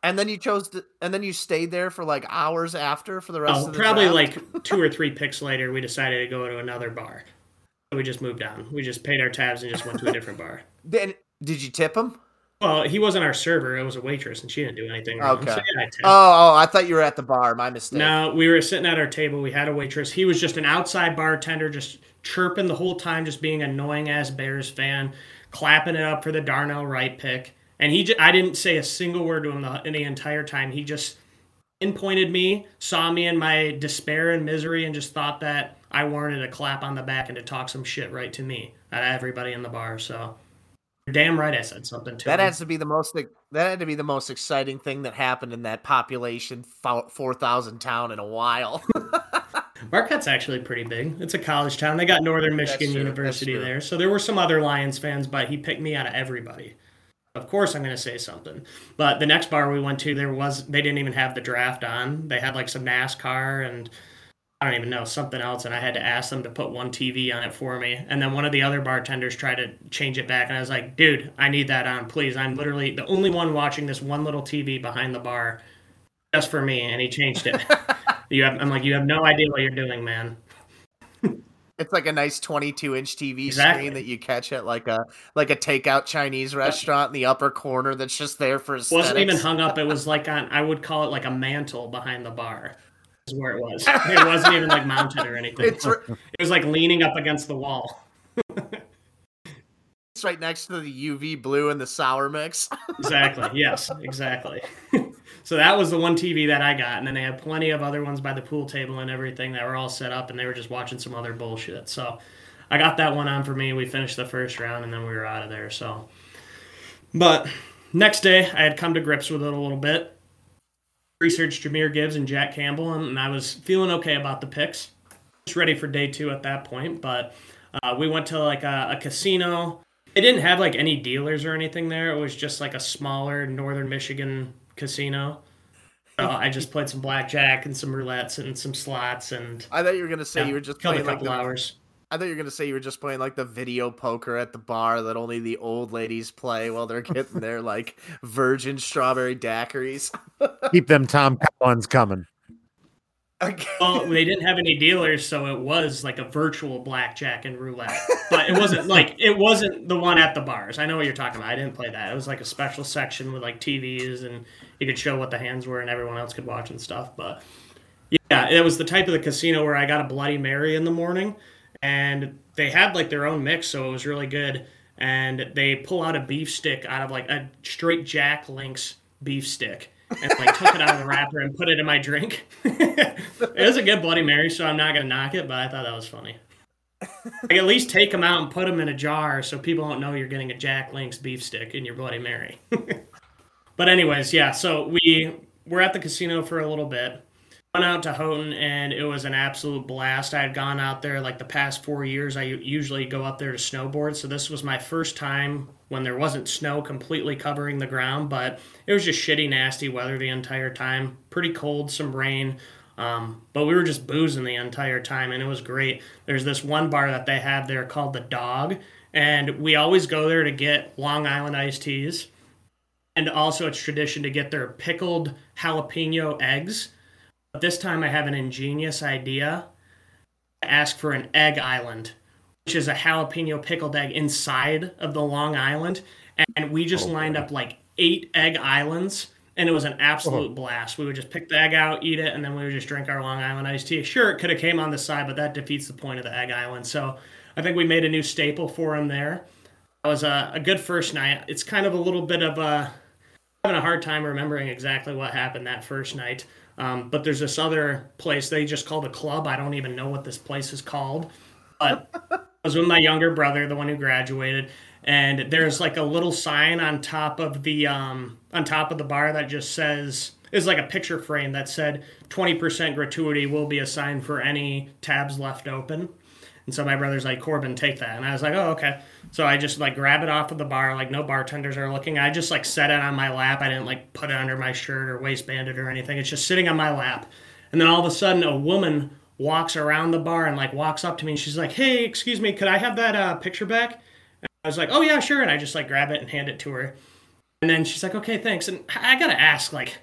And then you chose to, and then you stayed there for like hours after for the rest Oh, of the probably draft? like two or three picks later, we decided to go to another bar. We just moved on. We just paid our tabs and just went to a different bar. Then did you tip him? Well, he wasn't our server; it was a waitress, and she didn't do anything wrong. Okay. So yeah. Oh, oh, I thought you were at the bar. My mistake. No, we were sitting at our table. We had a waitress. He was just an outside bartender, just chirping the whole time, just being annoying ass Bears fan, clapping it up for the Darnell Wright pick. And he, j- I didn't say a single word to him the, in the entire time. He just pinpointed me, saw me in my despair and misery, and just thought that I warranted a clap on the back and to talk some shit right to me at everybody in the bar. So, you're damn right, I said something to That him. has to be the most that had to be the most exciting thing that happened in that population four thousand town in a while. Marquette's actually pretty big. It's a college town. They got Northern Michigan University there. So there were some other Lions fans, but he picked me out of everybody. Of course I'm going to say something. But the next bar we went to, there was they didn't even have the draft on. They had like some NASCAR and I don't even know something else and I had to ask them to put one TV on it for me. And then one of the other bartenders tried to change it back and I was like, "Dude, I need that on, please. I'm literally the only one watching this one little TV behind the bar just for me." And he changed it. You have, I'm like, you have no idea what you're doing, man. it's like a nice twenty-two inch TV Exactly. screen that you catch at like a like a takeout Chinese restaurant in the upper corner that's just there for aesthetics. wasn't even hung up. It was like on, I would call it like a mantle behind the bar. Is where it was. It wasn't even like mounted or anything. It's r- It was like leaning up against the wall. It's right next to the UV blue and the sour mix. Exactly. Yes. Exactly. so that was the one TV that I got, and then they had plenty of other ones by the pool table and everything that were all set up, and they were just watching some other bullshit. So I got that one on for me. We finished the first round, and then we were out of there. So, but next day I had come to grips with it a little bit. Researched Jahmyr Gibbs and Jack Campbell, and I was feeling okay about the picks. Just ready for day two at that point, but uh, we went to like a, a casino. They didn't have like any dealers or anything there. It was just like a smaller northern Michigan casino. So I just played some blackjack and some roulettes and some slots and I thought you were gonna say yeah, you were just killed a playing like couple the, hours. I thought you were gonna say you were just playing like the video poker at the bar that only the old ladies play while they're getting their like virgin strawberry daiquiris. Keep them Tom Collins coming. Well, they didn't have any dealers, so it was like a virtual blackjack and roulette. But it wasn't like it wasn't the one at the bars. I know what you're talking about. I didn't play that. It was like a special section with like TVs and you could show what the hands were and everyone else could watch and stuff. But yeah, it was the type of the casino where I got a Bloody Mary in the morning, and they had like their own mix, so it was really good. And they pull out a beef stick out of like a straight Jack Link's beef stick. And like took it out of the wrapper and put it in my drink. it was a good Bloody Mary, so I'm not gonna knock it, but I thought that was funny. like at least take them out and put them in a jar so people don't know you're getting a Jack Link's beef stick in your Bloody Mary. but anyways, yeah. So we were at the casino for a little bit. Went out to Houghton and it was an absolute blast. I had gone out there like the past four years. I usually go up there to snowboard, so this was my first time when there wasn't snow completely covering the ground, but it was just shitty, nasty weather the entire time. Pretty cold, some rain. Um, but we were just boozing the entire time, and it was great. There's this one bar that they have there called the Dog, and we always go there to get Long Island iced teas. And also, it's tradition to get their pickled jalapeno eggs but this time I have an ingenious idea. I Ask for an egg island, which is a jalapeno pickled egg inside of the Long Island. And we just oh, lined up like eight egg islands and it was an absolute oh. blast. We would just pick the egg out, eat it, and then we would just drink our Long Island iced tea. Sure, it could have came on the side, but that defeats the point of the egg island. So I think we made a new staple for him there. It was a, a good first night. It's kind of a little bit of a having a hard time remembering exactly what happened that first night. Um, but there's this other place they just call the club. I don't even know what this place is called. But I was with my younger brother, the one who graduated, and there's like a little sign on top of the um, on top of the bar that just says is like a picture frame that said 20% gratuity will be assigned for any tabs left open. And so my brother's like, Corbin, take that. And I was like, oh, okay. So I just like grab it off of the bar, like no bartenders are looking. I just like set it on my lap. I didn't like put it under my shirt or waistband it or anything. It's just sitting on my lap. And then all of a sudden, a woman walks around the bar and like walks up to me and she's like, hey, excuse me, could I have that uh, picture back? And I was like, oh, yeah, sure. And I just like grab it and hand it to her. And then she's like, okay, thanks. And I got to ask, like,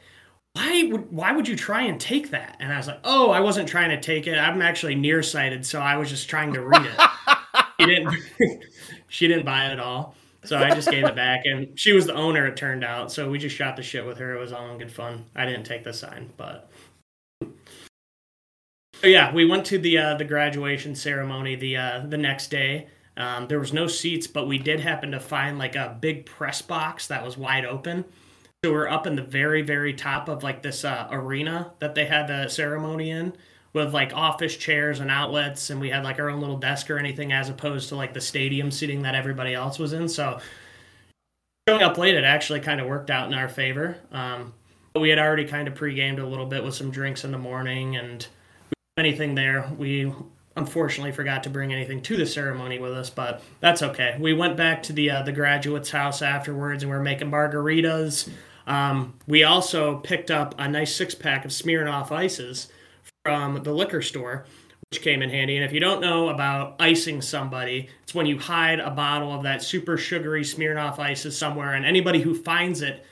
why would why would you try and take that? And I was like, oh, I wasn't trying to take it. I'm actually nearsighted, so I was just trying to read it. she didn't she didn't buy it at all. So I just gave it back, and she was the owner. It turned out, so we just shot the shit with her. It was all in good fun. I didn't take the sign, but yeah, we went to the uh, the graduation ceremony the uh, the next day. Um, there was no seats, but we did happen to find like a big press box that was wide open. So we're up in the very, very top of like this uh, arena that they had the ceremony in with like office chairs and outlets, and we had like our own little desk or anything as opposed to like the stadium seating that everybody else was in. So showing up late, it actually kind of worked out in our favor. Um, we had already kind of pre-gamed a little bit with some drinks in the morning and anything there. We unfortunately forgot to bring anything to the ceremony with us, but that's okay. We went back to the uh, the graduate's house afterwards, and we are making margaritas. Um, we also picked up a nice six pack of Smirnoff ices from the liquor store, which came in handy. And if you don't know about icing somebody, it's when you hide a bottle of that super sugary Smirnoff ices somewhere, and anybody who finds it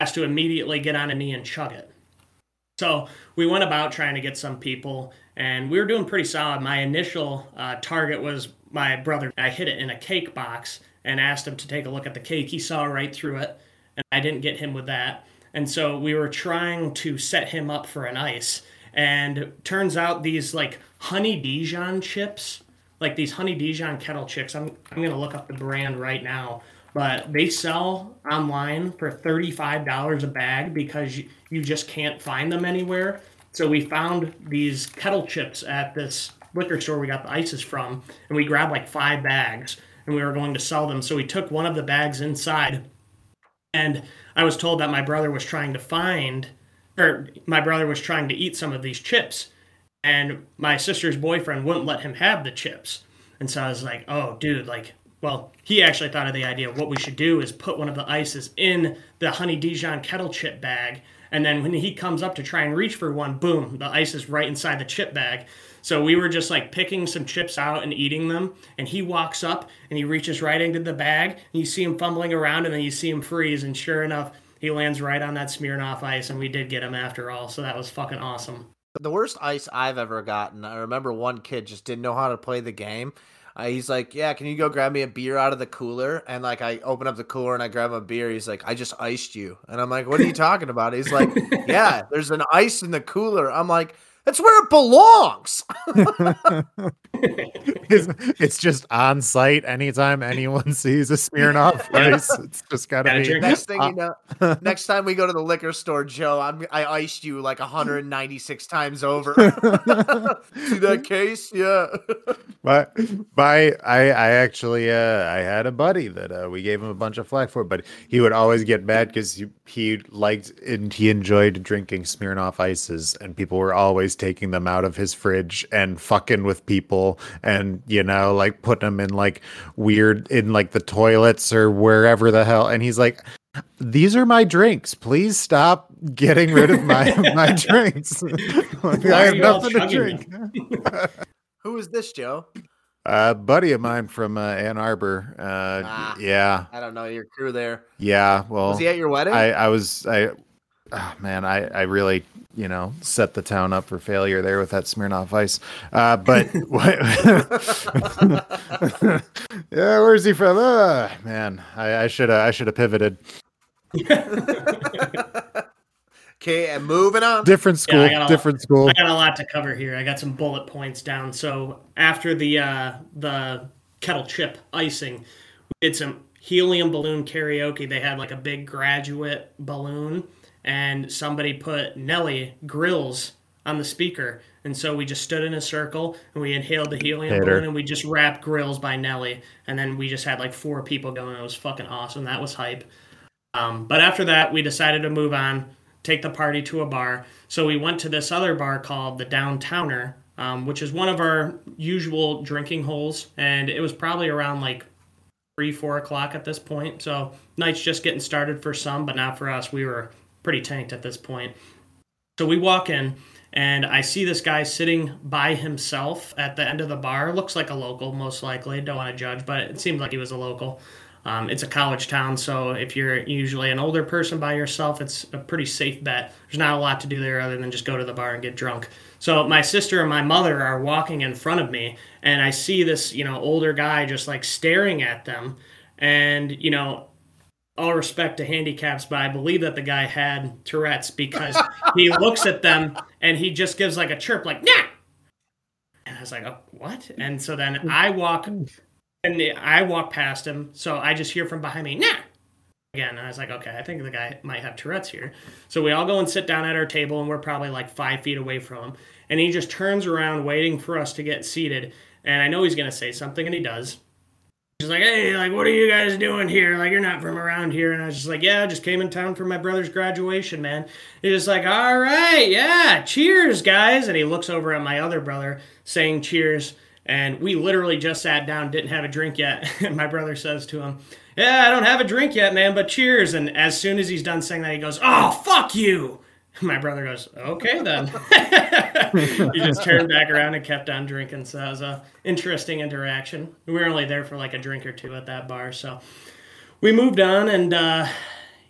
has to immediately get on a knee and chug it. So we went about trying to get some people, and we were doing pretty solid. My initial uh, target was my brother. I hid it in a cake box and asked him to take a look at the cake. He saw right through it and I didn't get him with that. And so we were trying to set him up for an ice. And turns out these like honey Dijon chips, like these honey Dijon kettle chips, I'm, I'm to look up the brand right now, but they sell online for $35 a bag because you, you just can't find them anywhere. So we found these kettle chips at this liquor store we got the ices from, and we grabbed like five bags and we were going to sell them. So we took one of the bags inside and I was told that my brother was trying to find, or my brother was trying to eat some of these chips, and my sister's boyfriend wouldn't let him have the chips. And so I was like, oh, dude, like, well, he actually thought of the idea. What we should do is put one of the ices in the honey Dijon kettle chip bag, and then when he comes up to try and reach for one, boom, the ice is right inside the chip bag. So we were just like picking some chips out and eating them. And he walks up and he reaches right into the bag. And you see him fumbling around and then you see him freeze. And sure enough, he lands right on that Smirnoff ice. And we did get him after all. So that was fucking awesome. The worst ice I've ever gotten, I remember one kid just didn't know how to play the game. Uh, he's like, "Yeah, can you go grab me a beer out of the cooler?" And like, I open up the cooler and I grab a beer. He's like, "I just iced you," and I'm like, "What are you talking about?" He's like, "Yeah, there's an ice in the cooler." I'm like, that's where it belongs. it's, it's just on site anytime anyone sees a Smirnoff Ice. It's just gotta Gotta be. drink Next thing you know, next time we go to the liquor store, Joe, I'm I iced you like 196 times over. See that case? Yeah. But by I I actually uh I had a buddy that uh, we gave him a bunch of flack for, but he would always get mad because he, he liked and he enjoyed drinking Smirnoff ices, and people were always taking them out of his fridge and fucking with people, and you know like putting them in like weird in like the toilets or wherever the hell, and he's like. These are my drinks. Please stop getting rid of my my drinks. Like, I have nothing to drink. Who is this, Joe? A buddy of mine from uh, Ann Arbor. Uh, Ah. yeah, I don't know your crew there. yeah. Well, Was he at your wedding? I, I was, I, oh, man, I, I really, you know, set the town up for failure there with that Smirnoff Ice. Uh, but what? yeah, where's he from? Uh, man, I, I should have, I should have pivoted. Okay, and moving on. Different school, got a- different school. I got a lot to cover here. I got some bullet points down. So after the uh, the kettle chip icing, we did some helium balloon karaoke. They had like a big graduate balloon, and somebody put Nelly Grillz on the speaker. And so we just stood in a circle and we inhaled the helium Hater. balloon and we just rapped Grillz by Nelly. And then we just had like four people going. It was fucking awesome. That was hype. Um, but after that, we decided to move on, take the party to a bar. So we went to this other bar called the Downtowner, um, which is one of our usual drinking holes. And it was probably around like three, four o'clock at this point. So night's just getting started for some, but not for us. We were pretty tanked at this point. So we walk in, and I see this guy sitting by himself at the end of the bar. Looks like a local, most likely. Don't want to judge, but it seemed like he was a local. Um, it's a college town, so if you're usually an older person by yourself, it's a pretty safe bet. There's not a lot to do there other than just go to the bar and get drunk. So my sister and my mother are walking in front of me, and I see this, you know, older guy just like staring at them, and you know, all respect to handicaps, but I believe that the guy had Tourette's because he looks at them and he just gives like a chirp, like "Nah," and I was like, oh, "What?" And so then mm. I walk, and I walk past him, so I just hear from behind me, "Nah." Again, and I was like, okay, I think the guy might have Tourette's here. So we all go and sit down at our table, and we're probably like five feet away from him. And he just turns around, waiting for us to get seated. And I know he's gonna say something, and he does. He's like, hey, like, what are you guys doing here? Like, you're not from around here. And I was just like, yeah, I just came in town for my brother's graduation, man. He's just like, all right, yeah, cheers, guys. And he looks over at my other brother saying cheers. And we literally just sat down, didn't have a drink yet. And my brother says to him, yeah, I don't have a drink yet, man, but cheers. And as soon as he's done saying that, he goes, oh, fuck you. My brother goes, okay then. he just turned back around and kept on drinking. So it was a interesting interaction. We were only there for like a drink or two at that bar. So we moved on and uh,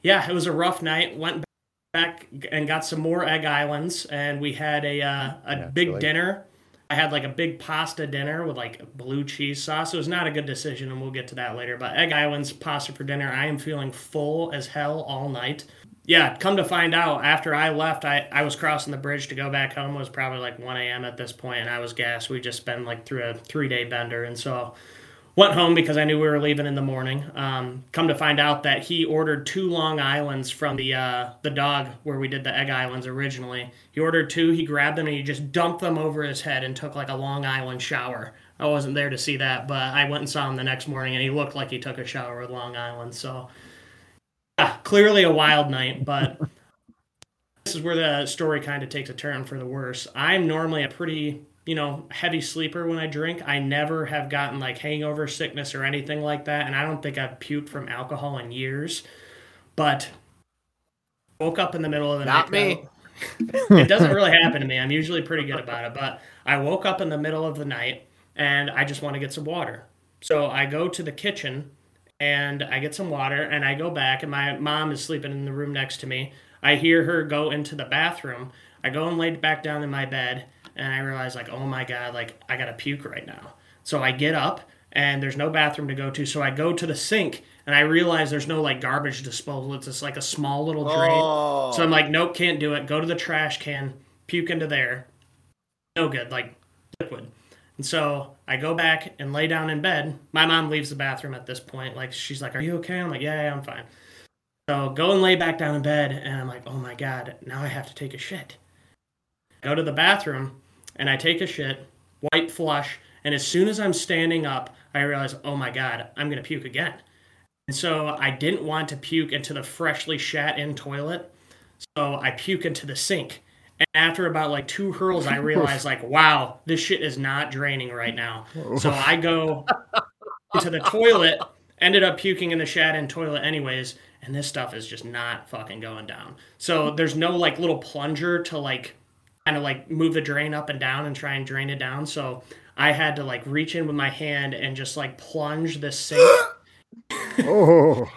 yeah, it was a rough night. Went back and got some more egg islands and we had a, uh, a big dinner. I had like a big pasta dinner with like blue cheese sauce. It was not a good decision, and we'll get to that later. But egg islands, pasta for dinner. I am feeling full as hell all night yeah, come to find out, after I left, I, I was crossing the bridge to go back home. It was probably like 1 a.m. at this point, and I was gassed. We just been like through a three day bender, and so went home because I knew we were leaving in the morning. Um, come to find out that he ordered two Long Islands from the uh, the dog where we did the egg islands originally. He ordered two. He grabbed them and he just dumped them over his head and took like a Long Island shower. I wasn't there to see that, but I went and saw him the next morning, and he looked like he took a shower with Long Island. So yeah, clearly a wild night, but this is where the story kind of takes a turn for the worse. I'm normally a pretty, you know, heavy sleeper when I drink. I never have gotten like hangover sickness or anything like that, and I don't think I've puked from alcohol in years. But woke up in the middle of the Not night. me. it doesn't really happen to me. I'm usually pretty good about it, but I woke up in the middle of the night and I just want to get some water. So I go to the kitchen and I get some water and I go back and my mom is sleeping in the room next to me. I hear her go into the bathroom. I go and lay back down in my bed and I realize like, oh my god, like I gotta puke right now. So I get up and there's no bathroom to go to. So I go to the sink and I realize there's no like garbage disposal. It's just like a small little drain. Oh. So I'm oh. like, nope, can't do it. Go to the trash can, puke into there. No good, like liquid. And so I go back and lay down in bed. My mom leaves the bathroom at this point. Like she's like, "Are you okay?" I'm like, "Yeah, yeah, I'm fine." So go and lay back down in bed, and I'm like, "Oh my god, now I have to take a shit." I Go to the bathroom, and I take a shit, wipe, flush, and as soon as I'm standing up, I realize, "Oh my god, I'm gonna puke again." And so I didn't want to puke into the freshly shat in toilet, so I puke into the sink. And after about like two hurls, I realized like, wow, this shit is not draining right now. So I go into the toilet, ended up puking in the shat in toilet anyways, and this stuff is just not fucking going down. So there's no like little plunger to like kind of like move the drain up and down and try and drain it down. So I had to like reach in with my hand and just like plunge the sink. Oh,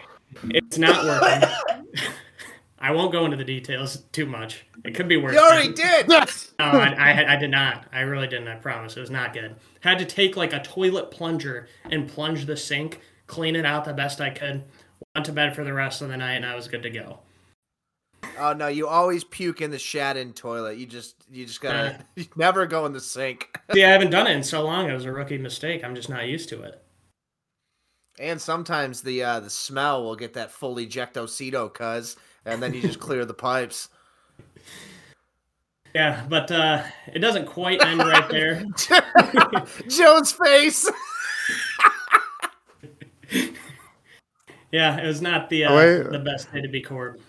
It's not working. I won't go into the details too much. It could be worse. You already did. No, I, I, I did not. I really didn't. I promise. It was not good. Had to take like a toilet plunger and plunge the sink, clean it out the best I could. Went to bed for the rest of the night, and I was good to go. Oh no, you always puke in the shat in toilet. You just you just gotta you never go in the sink. See, I haven't done it in so long. It was a rookie mistake. I'm just not used to it. And sometimes the uh the smell will get that full ejectocito cuz and then you just clear the pipes. Yeah, but uh, it doesn't quite end right there. Joe's face. Yeah, it was not the uh, Wait. the best day to be court.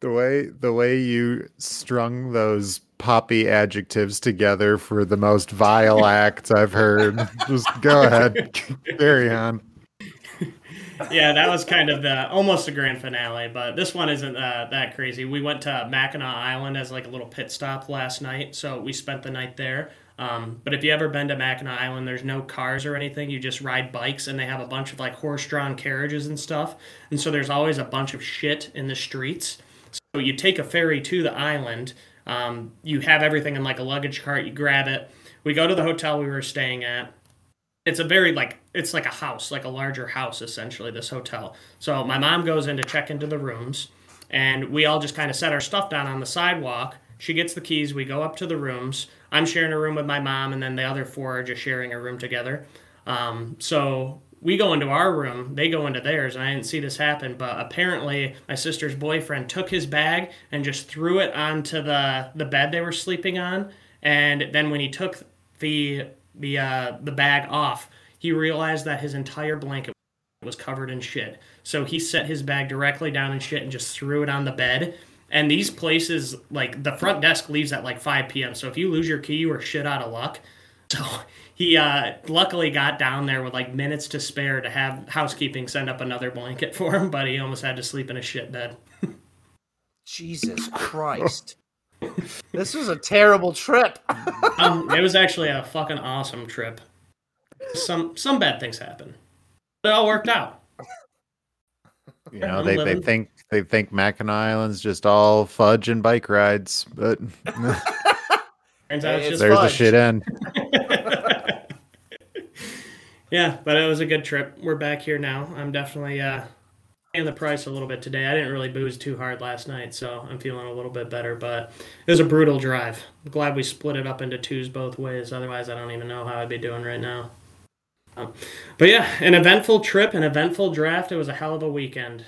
the way the way you strung those poppy adjectives together for the most vile acts I've heard. Just go ahead, carry on. yeah, that was kind of the almost a grand finale, but this one isn't uh, that crazy. We went to Mackinac Island as like a little pit stop last night, so we spent the night there. Um, but if you ever been to Mackinac Island, there's no cars or anything. You just ride bikes, and they have a bunch of like horse-drawn carriages and stuff. And so there's always a bunch of shit in the streets. So you take a ferry to the island. Um, you have everything in like a luggage cart. You grab it. We go to the hotel we were staying at it's a very like it's like a house like a larger house essentially this hotel. So my mom goes in to check into the rooms and we all just kind of set our stuff down on the sidewalk. She gets the keys we go up to the rooms. I'm sharing a room with my mom and then the other four are just sharing a room together. Um, so we go into our room they go into theirs and i didn't see this happen but apparently my sister's boyfriend took his bag and just threw it onto the the bed they were sleeping on and then when he took the the uh, the bag off, he realized that his entire blanket was covered in shit. So he set his bag directly down in shit and just threw it on the bed. And these places, like the front desk leaves at like 5 p.m. So if you lose your key, you are shit out of luck. So he uh, luckily got down there with like minutes to spare to have housekeeping send up another blanket for him, but he almost had to sleep in a shit bed. Jesus Christ. this was a terrible trip. Um, it was actually a fucking awesome trip. Some some bad things happen, but it all worked out. You know, I'm they, they think they think Mackinac Island's just all fudge and bike rides, but Turns out it's it's just there's the shit end. yeah, but it was a good trip. We're back here now. I'm definitely uh paying the price a little bit today. I didn't really booze too hard last night, so I'm feeling a little bit better. But it was a brutal drive. I'm glad we split it up into twos both ways. Otherwise, I don't even know how I'd be doing right now. Um, but yeah, an eventful trip, an eventful draft. It was a hell of a weekend.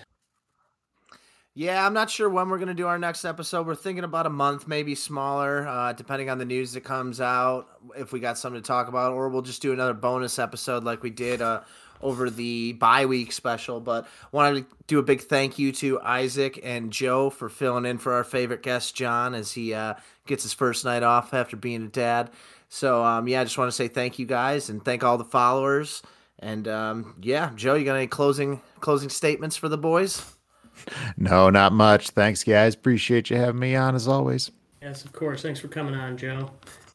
Yeah, I'm not sure when we're gonna do our next episode. We're thinking about a month, maybe smaller, uh, depending on the news that comes out. If we got something to talk about, or we'll just do another bonus episode like we did uh, over the bye week special. But wanted to do a big thank you to Isaac and Joe for filling in for our favorite guest John as he uh, gets his first night off after being a dad. So um, yeah, I just want to say thank you guys and thank all the followers. And um, yeah, Joe, you got any closing closing statements for the boys? No, not much. Thanks, guys. Appreciate you having me on as always. Yes, of course. Thanks for coming on, Joe.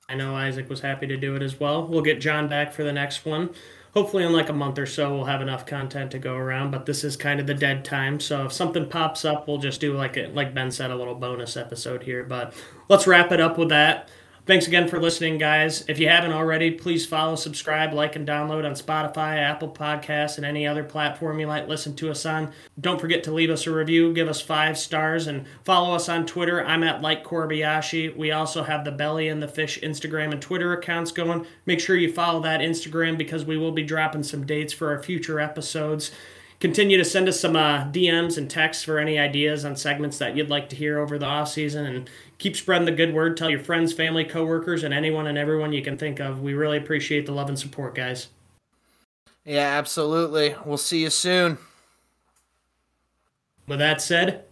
I know Isaac was happy to do it as well. We'll get John back for the next one. Hopefully, in like a month or so, we'll have enough content to go around. But this is kind of the dead time, so if something pops up, we'll just do like a, like Ben said, a little bonus episode here. But let's wrap it up with that. Thanks again for listening, guys. If you haven't already, please follow, subscribe, like, and download on Spotify, Apple Podcasts, and any other platform you might listen to us on. Don't forget to leave us a review, give us five stars, and follow us on Twitter. I'm at Like Kobayashi. We also have the Belly and the Fish Instagram and Twitter accounts going. Make sure you follow that Instagram because we will be dropping some dates for our future episodes continue to send us some uh, DMs and texts for any ideas on segments that you'd like to hear over the off season, and keep spreading the good word. Tell your friends, family, coworkers, and anyone and everyone you can think of. We really appreciate the love and support, guys. Yeah, absolutely. We'll see you soon. With that said.